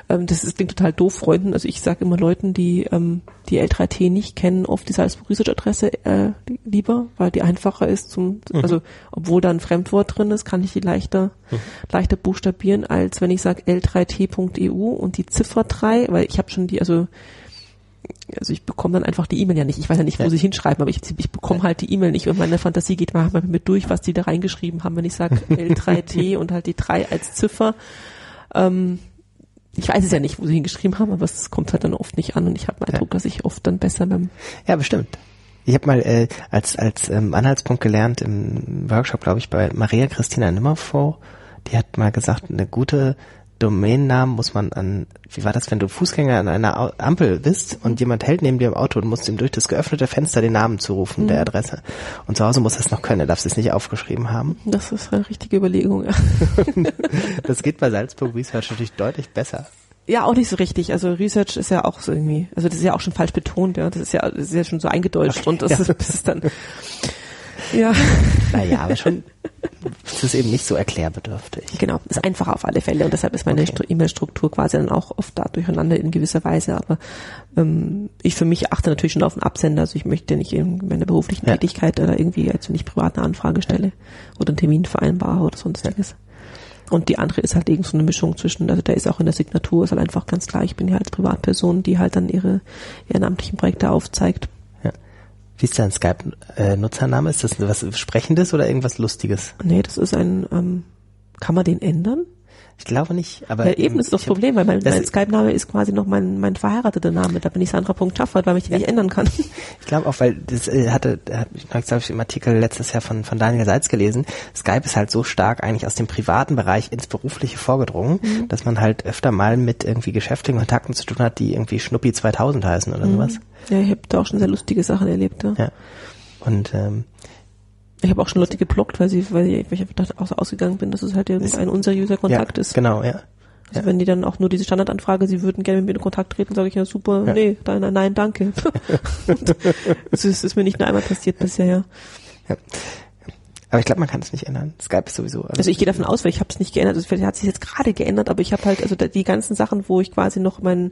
Speaker 2: ähm, das ist, klingt total doof, Freunden. Also ich sage immer Leuten, die ähm, die L3T nicht kennen, oft die Salzburg Research Adresse äh, li- lieber, weil die einfacher ist zum, also obwohl da ein Fremdwort drin ist, kann ich die leichter, leichter buchstabieren, als wenn ich sage L3T.eu E und die Ziffer 3, weil ich habe schon die, also also ich bekomme dann einfach die E-Mail ja nicht. Ich weiß ja nicht, wo
Speaker 1: Ja.
Speaker 2: sie hinschreiben, aber ich, ich bekomme halt die E-Mail nicht und meine Fantasie geht mal mit durch, was die da reingeschrieben haben, wenn ich sage L3T und halt die 3 als Ziffer. Ähm, ich weiß es ja nicht, wo sie hingeschrieben haben, aber es kommt halt dann oft nicht an und ich habe den
Speaker 1: Ja.
Speaker 2: Eindruck, dass ich oft dann besser beim
Speaker 1: Ja, bestimmt. Ich habe mal äh, als als ähm, Anhaltspunkt gelernt im Workshop, glaube ich, bei Maria Christina Nimmervoll. Die hat mal gesagt, eine gute Domainnamen muss man an, wie war das, wenn du Fußgänger an einer Ampel bist und jemand hält neben dir im Auto und musst ihm durch das geöffnete Fenster den Namen zurufen, der Adresse. Und zu Hause muss er es noch können, er darf es nicht aufgeschrieben haben.
Speaker 2: Das ist eine richtige Überlegung, ja.
Speaker 1: Das geht bei Salzburg Research natürlich deutlich besser.
Speaker 2: Ja, auch nicht so richtig. Also Research ist ja auch so irgendwie, also das ist ja auch schon falsch betont, ja. Das ist ja, das ist ja schon so eingedeutscht und das,
Speaker 1: ja.
Speaker 2: ist, das ist dann, ja.
Speaker 1: Naja, aber schon, es ist eben nicht so erklärbedürftig.
Speaker 2: Genau, ist einfacher auf alle Fälle und deshalb ist meine
Speaker 1: Okay.
Speaker 2: Stru- E-Mail-Struktur quasi dann auch oft da durcheinander in gewisser Weise, aber ähm, ich für mich achte natürlich schon auf den Absender, also ich möchte nicht in meiner beruflichen
Speaker 1: Ja.
Speaker 2: Tätigkeit oder irgendwie, als wenn ich privat eine Anfrage stelle oder einen Termin vereinbare oder sonstiges. Und die andere ist halt irgend so eine Mischung zwischen, also da ist auch in der Signatur, ist halt einfach ganz klar, ich bin ja als Privatperson, die halt dann ihre ehrenamtlichen Projekte aufzeigt.
Speaker 1: Wie ist dein Skype-Nutzername? Ist das was Sprechendes oder irgendwas Lustiges?
Speaker 2: Nee, das ist ein, ähm, kann man den ändern?
Speaker 1: Ich glaube nicht, aber
Speaker 2: Ja, eben ist doch das Problem, weil mein, mein Skype-Name ist quasi noch mein, mein verheirateter Name. Da bin ich Sandra Punkt Schaffert, weil ich den nicht ändern kann.
Speaker 1: Ich glaube auch, weil das äh, hatte, hat ich glaube ich im Artikel letztes Jahr von von Daniel Seitz gelesen. Skype ist halt so stark eigentlich aus dem privaten Bereich ins berufliche vorgedrungen,
Speaker 2: Mhm.
Speaker 1: dass man halt öfter mal mit irgendwie geschäftlichen Kontakten zu tun hat, die irgendwie Schnuppi 2000 heißen oder sowas.
Speaker 2: Ja, ich habe da auch schon sehr lustige Sachen erlebt. Ja.
Speaker 1: Ja. Und ähm,
Speaker 2: Ich habe auch schon Leute geblockt, weil sie, weil ich, weil ich aus- ausgegangen bin, dass es halt irgendein unseriöser Kontakt
Speaker 1: ja,
Speaker 2: ist.
Speaker 1: Genau, ja.
Speaker 2: Also
Speaker 1: ja.
Speaker 2: wenn die dann auch nur diese Standardanfrage, sie würden gerne mit mir in Kontakt treten, sage ich ja super,
Speaker 1: Ja.
Speaker 2: nee, nein, nein, danke. Das ist, ist mir nicht nur einmal passiert bisher, ja.
Speaker 1: ja. Aber ich glaube, man kann es nicht ändern. Skype ist sowieso.
Speaker 2: Also ich gehe davon aus, weil ich habe es nicht geändert. Also vielleicht hat sich jetzt gerade geändert, aber ich habe halt also die ganzen Sachen, wo ich quasi noch meinen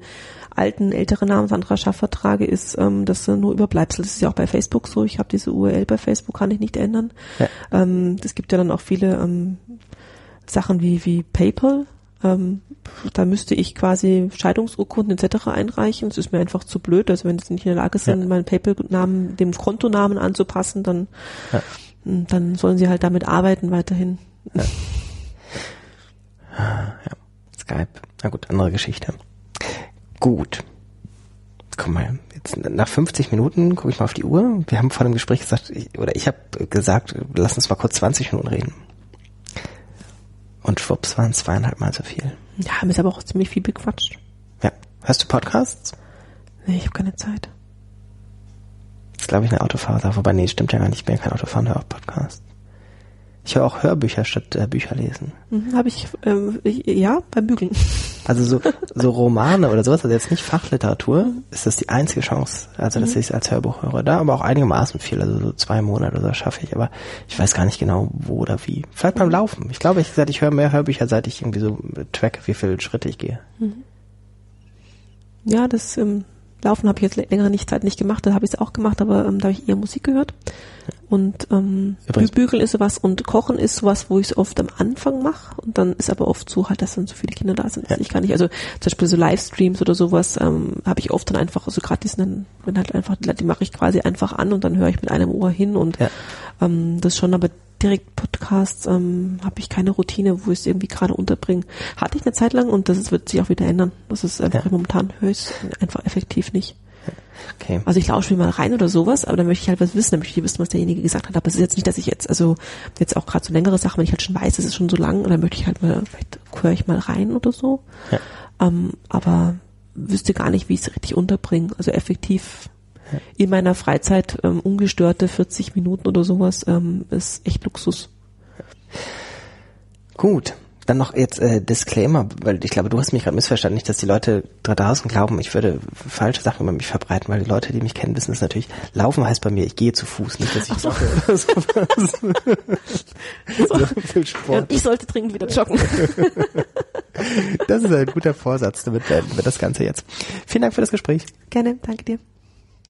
Speaker 2: alten älteren Namen Sandra Schaffer trage, ist ähm, das sind nur Überbleibsel. Das ist ja auch bei Facebook so. Ich habe diese URL bei Facebook, kann ich nicht ändern.
Speaker 1: Ja.
Speaker 2: Ähm, es gibt ja dann auch viele ähm, Sachen wie wie PayPal. Ähm, da müsste ich quasi Scheidungsurkunden etc. einreichen. Es ist mir einfach zu blöd. Also wenn sie nicht in der Lage sind,
Speaker 1: Ja.
Speaker 2: meinen PayPal-Namen dem Kontonamen anzupassen, dann
Speaker 1: Ja.
Speaker 2: Dann sollen sie halt damit arbeiten weiterhin.
Speaker 1: Skype. Na gut, andere Geschichte. Gut. Guck mal, jetzt nach 50 Minuten gucke ich mal auf die Uhr. Wir haben vor dem Gespräch gesagt, ich, oder ich habe gesagt, lass uns mal kurz 20 Minuten reden. Und schwupps waren es zweieinhalb Mal so viel.
Speaker 2: Ja, haben jetzt aber auch ziemlich viel bequatscht.
Speaker 1: Ja, Hörst du Podcasts?
Speaker 2: Nee, ich habe keine Zeit.
Speaker 1: Das ist, glaube ich, eine Autofahrer. Wobei, nee, stimmt ja gar nicht. Ich bin ja kein Autofahrer, höre auch Podcasts. Ich höre auch Hörbücher statt äh, Bücher lesen.
Speaker 2: Mhm, habe ich, ähm, ich, ja, beim Bügeln.
Speaker 1: Also so, so Romane oder sowas, also jetzt nicht Fachliteratur, ist das die einzige Chance, also dass ich es als Hörbuch höre. Da aber auch einigermaßen viel, also so zwei Monate oder so schaffe ich, aber ich weiß gar nicht genau wo oder wie. Vielleicht beim Laufen. Ich glaube, ich, seit ich höre mehr Hörbücher, seit ich irgendwie so track, wie viele Schritte ich gehe.
Speaker 2: Ja, das ähm, Laufen habe ich jetzt längere Zeit nicht gemacht, da habe ich es auch gemacht, aber ähm, da habe ich eher Musik gehört. Und ähm,
Speaker 1: Übrigens-
Speaker 2: Bügeln ist sowas und Kochen ist sowas, wo ich es oft am Anfang mache und dann ist aber oft so halt, dass dann so viele Kinder da sind, dass ich gar nicht, also zum Beispiel so Livestreams oder sowas ähm, habe ich oft dann einfach, also gerade diesen, wenn halt einfach, die mache ich quasi einfach an und dann höre ich mit einem Ohr hin und
Speaker 1: Ja.
Speaker 2: ähm, das schon, aber direkt Podcasts ähm, habe ich keine Routine, wo ich es irgendwie gerade unterbringe. Hatte ich eine Zeit lang und das wird sich auch wieder ändern. Das ist einfach
Speaker 1: Ja.
Speaker 2: momentan höchst einfach effektiv nicht.
Speaker 1: Okay.
Speaker 2: Also ich lausche mir mal rein oder sowas, aber dann möchte ich halt was wissen, dann möchte ich wissen, was derjenige gesagt hat. Aber es ist jetzt nicht, dass ich jetzt, also jetzt auch gerade so längere Sachen, wenn ich halt schon weiß, es ist schon so lang, dann möchte ich halt mal, vielleicht höre ich mal rein oder so.
Speaker 1: Ja.
Speaker 2: Ähm, aber wüsste gar nicht, wie ich es richtig unterbringe. Also effektiv in meiner Freizeit ähm, ungestörte 40 Minuten oder sowas ähm, ist echt Luxus.
Speaker 1: Gut. Dann noch jetzt äh, Disclaimer, weil ich glaube, du hast mich gerade missverstanden, nicht, dass die Leute da draußen glauben, ich würde falsche Sachen über mich verbreiten, weil die Leute, die mich kennen, wissen es natürlich. Laufen heißt bei mir, ich gehe zu Fuß, nicht, dass ich jogge oder sowas. so viel Sport.
Speaker 2: ich sollte dringend wieder joggen.
Speaker 1: Das ist ein guter Vorsatz, damit beenden wir das Ganze jetzt. Vielen Dank für das Gespräch.
Speaker 2: Gerne, danke dir.